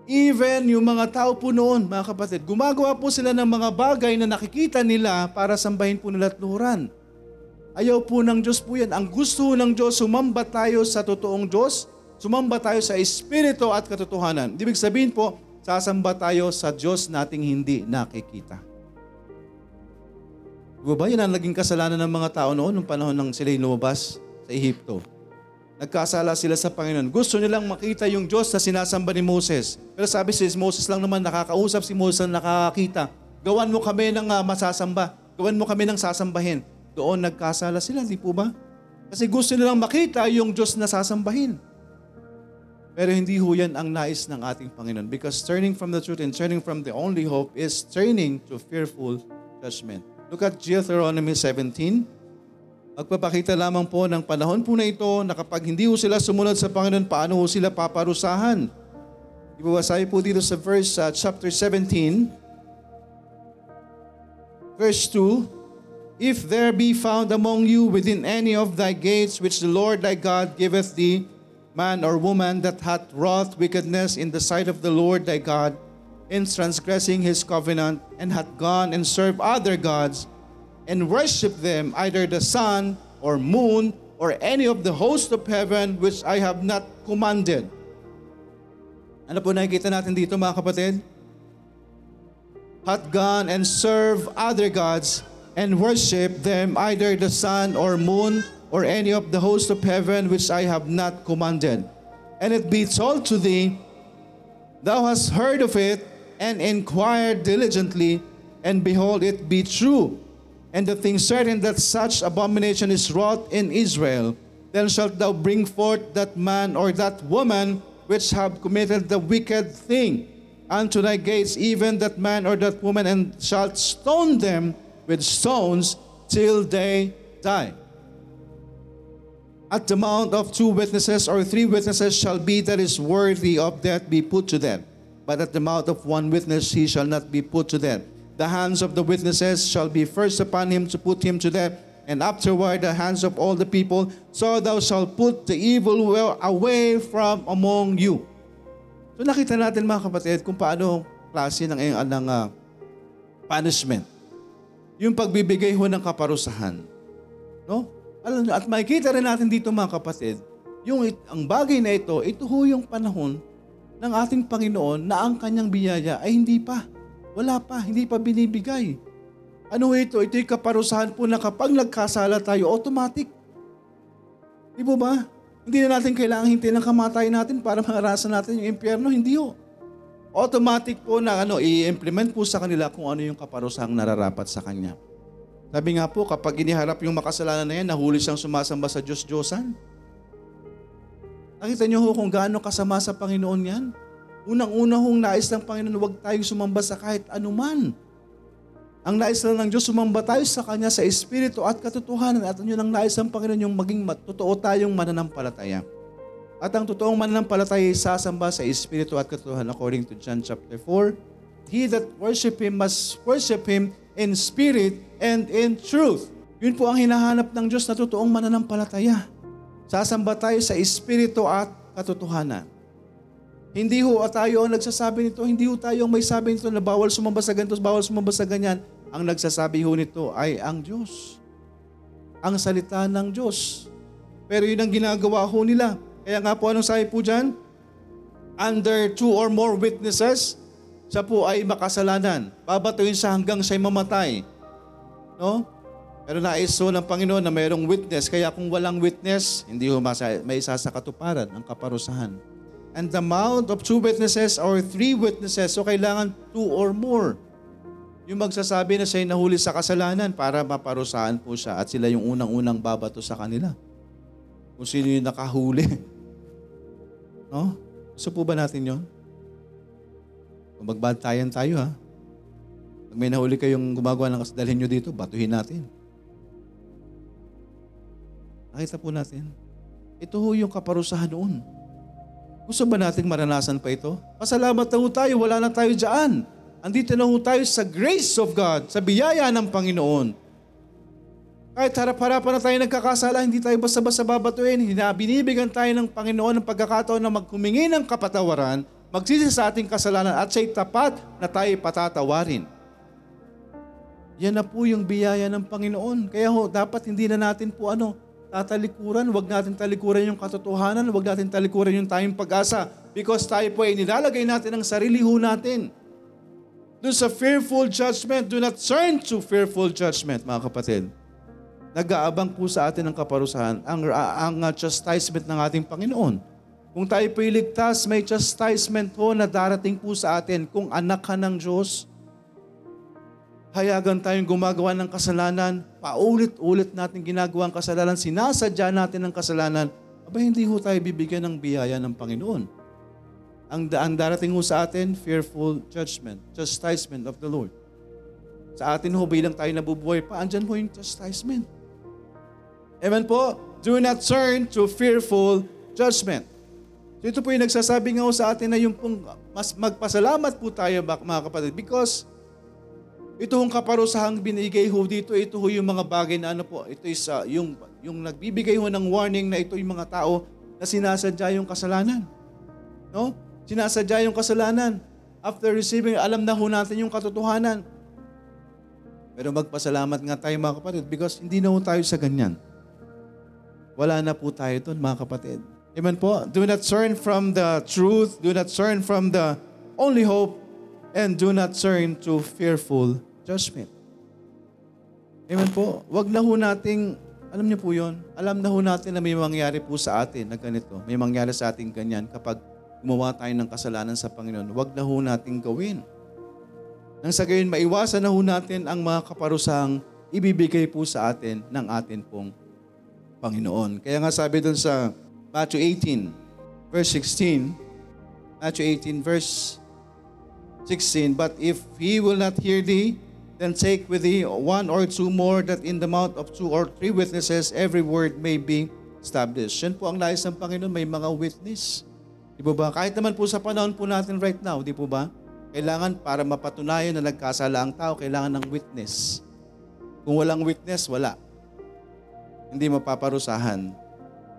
Even yung mga tao po noon, mga kapatid, gumagawa po sila ng mga bagay na nakikita nila para sambahin po nila at luhuran. Ayaw po ng Diyos po yan. Ang gusto ng Diyos, sumamba tayo sa totoong Diyos, sumamba tayo sa Espiritu at katotohanan. Ibig sabihin po, sasamba tayo sa Diyos nating hindi nakikita. Diba ba yan ang naging kasalanan ng mga tao noon nung panahon ng sila lumabas sa Ehipto? Nagkasala sila sa Panginoon. Gusto nilang makita yung Diyos na sinasamba ni Moses. Pero sabi si Moses lang naman, nakakausap si Moses na nakakakita. Gawan mo kami ng uh, masasamba. Gawan mo kami ng sasambahin. Doon nagkasala sila, di po ba? Kasi gusto nilang makita yung Diyos na sasambahin. Pero hindi ho yan ang nais ng ating Panginoon. Because turning from the truth and turning from the only hope is turning to fearful judgment. Look at Deuteronomy 17. Magpapakita lamang po ng panahon po na ito na kapag hindi po sila sumunod sa Panginoon, paano po sila paparusahan? Ibabasahin po dito sa verse uh, chapter 17, verse 2, If there be found among you within any of thy gates which the Lord thy God giveth thee, man or woman that hath wrought wickedness in the sight of the Lord thy God, in transgressing his covenant, and hath gone and served other gods, and worshipped them, either the sun or moon or any of the host of heaven which I have not commanded. Ano po nakikita natin dito mga kapatid? Hath gone and serve other gods and worship them, either the sun or moon or any of the host of heaven which I have not commanded. And it be told to thee, Thou hast heard of it and inquired diligently, and behold, it be true and the thing certain that such abomination is wrought in Israel, then shalt thou bring forth that man or that woman which have committed the wicked thing unto thy gates, even that man or that woman, and shalt stone them with stones till they die. At the mount of two witnesses or three witnesses shall be that is worthy of death be put to them. But at the mouth of one witness he shall not be put to death the hands of the witnesses shall be first upon him to put him to death, and afterward the hands of all the people. So thou shalt put the evil will away from among you. So nakita natin mga kapatid kung paano klase ng, ng uh, punishment. Yung pagbibigay ho ng kaparusahan. No? Alam at makikita rin natin dito mga kapatid, yung ang bagay na ito, ito ho yung panahon ng ating Panginoon na ang kanyang biyaya ay hindi pa. Wala pa, hindi pa binibigay. Ano ito? Ito yung kaparusahan po na kapag nagkasala tayo, automatic. Di po ba? Hindi na natin kailangan hintayin ang kamatayan natin para maranasan natin yung impyerno. Hindi ho. automatic po na ano, i-implement po sa kanila kung ano yung kaparusahang nararapat sa kanya. Sabi nga po, kapag iniharap yung makasalanan na yan, nahuli siyang sumasamba sa Diyos-Diyosan. Nakita niyo ho kung gaano kasama sa Panginoon yan? Unang-una hong nais ng Panginoon, huwag tayong sumamba sa kahit anuman. Ang nais lang ng Diyos, sumamba tayo sa Kanya sa Espiritu at katotohanan. At yun ang nais ng Panginoon, yung maging totoo tayong mananampalataya. At ang totoong mananampalataya ay sasamba sa Espiritu at katotohanan according to John chapter 4. He that worship Him must worship Him in spirit and in truth. Yun po ang hinahanap ng Diyos na totoong mananampalataya. Sasamba tayo sa Espiritu at katotohanan. Hindi ho tayo ang nagsasabi nito, hindi ho tayo ang may sabi nito na bawal sumamba sa ganito, bawal sumamba sa ganyan. Ang nagsasabi ho nito ay ang Diyos. Ang salita ng Diyos. Pero yun ang ginagawa ho nila. Kaya nga po, anong sabi po dyan? Under two or more witnesses, siya po ay makasalanan. Babatuin siya hanggang siya'y mamatay. No? Pero nais ng Panginoon na mayroong witness. Kaya kung walang witness, hindi ho may isa sa katuparan ang kaparusahan. And the amount of two witnesses or three witnesses, so kailangan two or more. Yung magsasabi na siya'y nahuli sa kasalanan para maparusahan po siya at sila yung unang-unang babato sa kanila. Kung sino yung nakahuli. No? Gusto po ba natin yon? Magbantayan tayo ha. Pag may nahuli kayong gumagawa ng kasdalhin nyo dito, batuhin natin. Nakita po natin. Ito ho yung kaparusahan noon. Gusto ba nating maranasan pa ito? Pasalamat na ho tayo, wala na tayo dyan. Andito na ho tayo sa grace of God, sa biyaya ng Panginoon. Kahit harap-harapan na tayo nagkakasala, hindi tayo basta-basta babatuin. Binibigyan tayo ng Panginoon ng pagkakataon na magkumingi ng kapatawaran, magsisi sa ating kasalanan at siya'y tapat na tayo patatawarin. Yan na po yung biyaya ng Panginoon. Kaya ho, dapat hindi na natin po ano, tatalikuran, wag natin talikuran yung katotohanan, wag natin talikuran yung tayong pag-asa because tayo po ay nilalagay natin ang sarili ho natin. Doon sa fearful judgment, do not turn to fearful judgment, mga kapatid. Nag-aabang po sa atin ang kaparusahan, ang, ang uh, chastisement ng ating Panginoon. Kung tayo po iligtas, may chastisement ho na darating po sa atin kung anak ka ng Diyos, hayagan tayong gumagawa ng kasalanan, paulit-ulit natin ginagawa ang kasalanan, sinasadya natin ang kasalanan, aba hindi ho tayo bibigyan ng biyaya ng Panginoon. Ang, ang darating ho sa atin, fearful judgment, chastisement of the Lord. Sa atin ho, bilang tayo nabubuhay pa, andyan ho yung chastisement. Amen po? Do not turn to fearful judgment. So ito po yung nagsasabi nga ho sa atin na yung pong mas magpasalamat po tayo mga kapatid because ito hong kaparusahang binigay ho dito, ito ho yung mga bagay na ano po, ito is uh, yung, yung nagbibigay ho ng warning na ito yung mga tao na sinasadya yung kasalanan. No? Sinasadya yung kasalanan. After receiving, alam na ho natin yung katotohanan. Pero magpasalamat nga tayo mga kapatid because hindi na ho tayo sa ganyan. Wala na po tayo doon mga kapatid. Amen po? Do not turn from the truth, do not turn from the only hope, and do not turn to fearful judgment. Amen po. Wag na ho nating, alam niyo po yon, alam na ho natin na may mangyari po sa atin na ganito. May mangyari sa atin ganyan kapag gumawa tayo ng kasalanan sa Panginoon. Wag na ho nating gawin. Nang sa gayon, maiwasan na ho natin ang mga kaparusahang ibibigay po sa atin ng atin pong Panginoon. Kaya nga sabi dun sa Matthew 18, verse 16, Matthew 18, verse 16, But if he will not hear thee, then take with thee one or two more, that in the mouth of two or three witnesses every word may be established. Yan po ang nais ng Panginoon, may mga witness. Di po ba? Kahit naman po sa panahon po natin right now, di po ba? Kailangan para mapatunayan na nagkasala ang tao, kailangan ng witness. Kung walang witness, wala. Hindi mapaparusahan.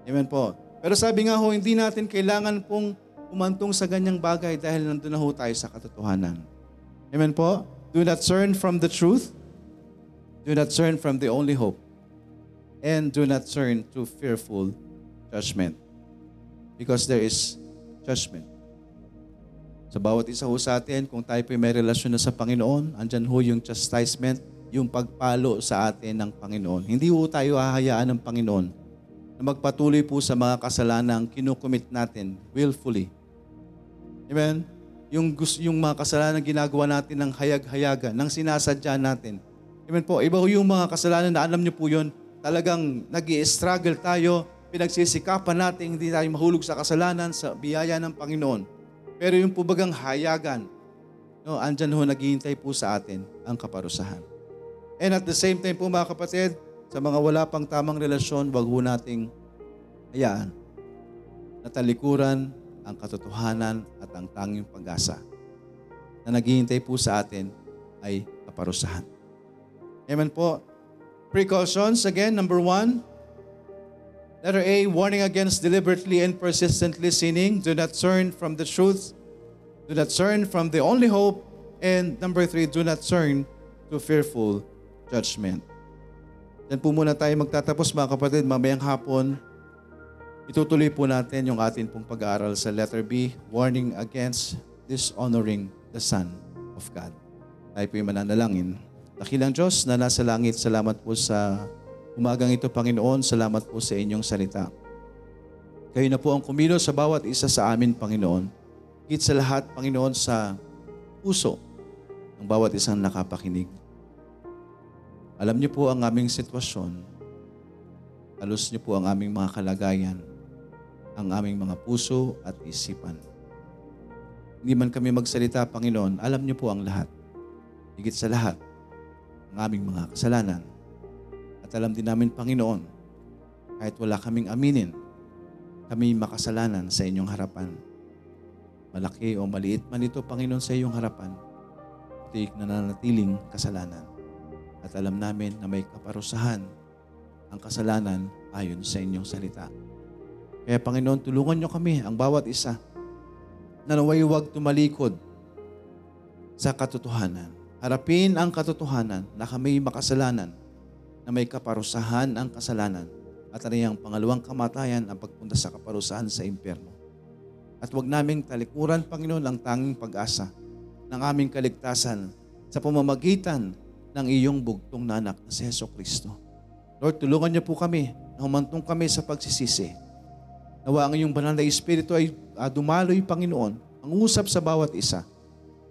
Amen po. Pero sabi nga ho, hindi natin kailangan pong umantong sa ganyang bagay dahil nandun na ho tayo sa katotohanan. Amen po? Do not turn from the truth. Do not turn from the only hope. And do not turn to fearful judgment. Because there is judgment. Sa bawat isa ho sa atin, kung tayo po may relasyon na sa Panginoon, andyan ho yung chastisement, yung pagpalo sa atin ng Panginoon. Hindi ho tayo hahayaan ng Panginoon na magpatuloy po sa mga kasalanang kinukumit natin willfully. Amen? Yung, yung mga kasalanan na ginagawa natin ng hayag-hayaga, ng sinasadya natin. Amen po. Iba yung mga kasalanan na alam niyo po yun, talagang nag struggle tayo, pinagsisikapan natin, hindi tayo mahulog sa kasalanan, sa biyaya ng Panginoon. Pero yung po bagang hayagan, no, andyan ho naghihintay po sa atin ang kaparusahan. And at the same time po mga kapatid, sa mga wala pang tamang relasyon, wag ho nating hayaan na talikuran ang katotohanan at ang tanging pag-asa na naghihintay po sa atin ay kaparusahan. Amen po. Precautions, again, number one. Letter A, warning against deliberately and persistently sinning. Do not turn from the truth. Do not turn from the only hope. And number three, do not turn to fearful judgment. Yan po muna tayo magtatapos mga kapatid. Mamayang hapon, itutuloy po natin yung atin pong pag-aaral sa letter B, warning against dishonoring the Son of God. Tayo po yung mananalangin. Dakilang Diyos na nasa langit, salamat po sa umagang ito, Panginoon. Salamat po sa inyong salita. Kayo na po ang kumilos sa bawat isa sa amin, Panginoon. Higit sa lahat, Panginoon, sa puso ng bawat isang nakapakinig. Alam niyo po ang aming sitwasyon. Alos niyo po ang aming mga kalagayan, ang aming mga puso at isipan. Hindi man kami magsalita, Panginoon, alam niyo po ang lahat. Higit sa lahat, ang aming mga kasalanan. At alam din namin, Panginoon, kahit wala kaming aminin, kami makasalanan sa inyong harapan. Malaki o maliit man ito, Panginoon, sa iyong harapan, ito'y nananatiling kasalanan. At alam namin na may kaparusahan ang kasalanan ayon sa inyong salita. Kaya Panginoon, tulungan niyo kami, ang bawat isa, na naway huwag tumalikod sa katotohanan. Harapin ang katotohanan na kami makasalanan, na may kaparusahan ang kasalanan, at ano yung pangalawang kamatayan ang pagpunta sa kaparusahan sa impyerno. At huwag naming talikuran, Panginoon, ang tanging pag-asa ng aming kaligtasan sa pamamagitan ng iyong bugtong na anak na si Heso Kristo. Lord, tulungan niyo po kami na humantong kami sa pagsisisi. Nawa ang iyong banal na Espiritu ay uh, dumaloy, Panginoon, ang usap sa bawat isa.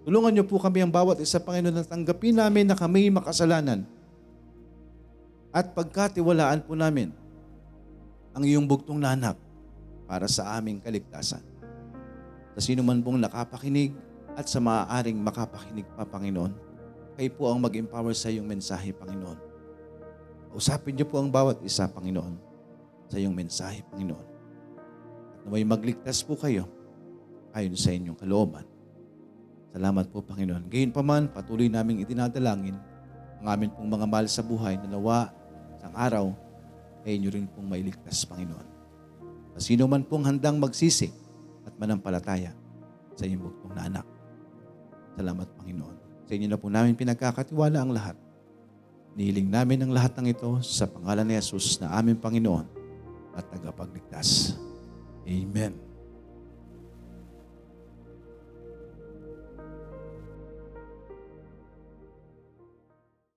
Tulungan niyo po kami ang bawat isa, Panginoon, na tanggapin namin na kami makasalanan. At pagkatiwalaan po namin ang iyong bugtong na para sa aming kaligtasan. Sa sino man pong nakapakinig at sa maaaring makapakinig pa, Panginoon, kayo po ang mag-empower sa iyong mensahe, Panginoon. Usapin niyo po ang bawat isa, Panginoon, sa iyong mensahe, Panginoon. Naway magligtas po kayo ayon sa inyong kalooban. Salamat po, Panginoon. Gayon pa man, patuloy naming itinadalangin ang amin pong mga mahal sa buhay na nawa sa araw ay inyo rin pong mailigtas, Panginoon. Sa sino man pong handang magsisi at manampalataya sa iyong bugtong na anak. Salamat, Panginoon. Sa inyo na po namin pinagkakatiwala ang lahat. Nihiling namin ang lahat ng ito sa pangalan ni Jesus na aming Panginoon at tagapagligtas. Amen.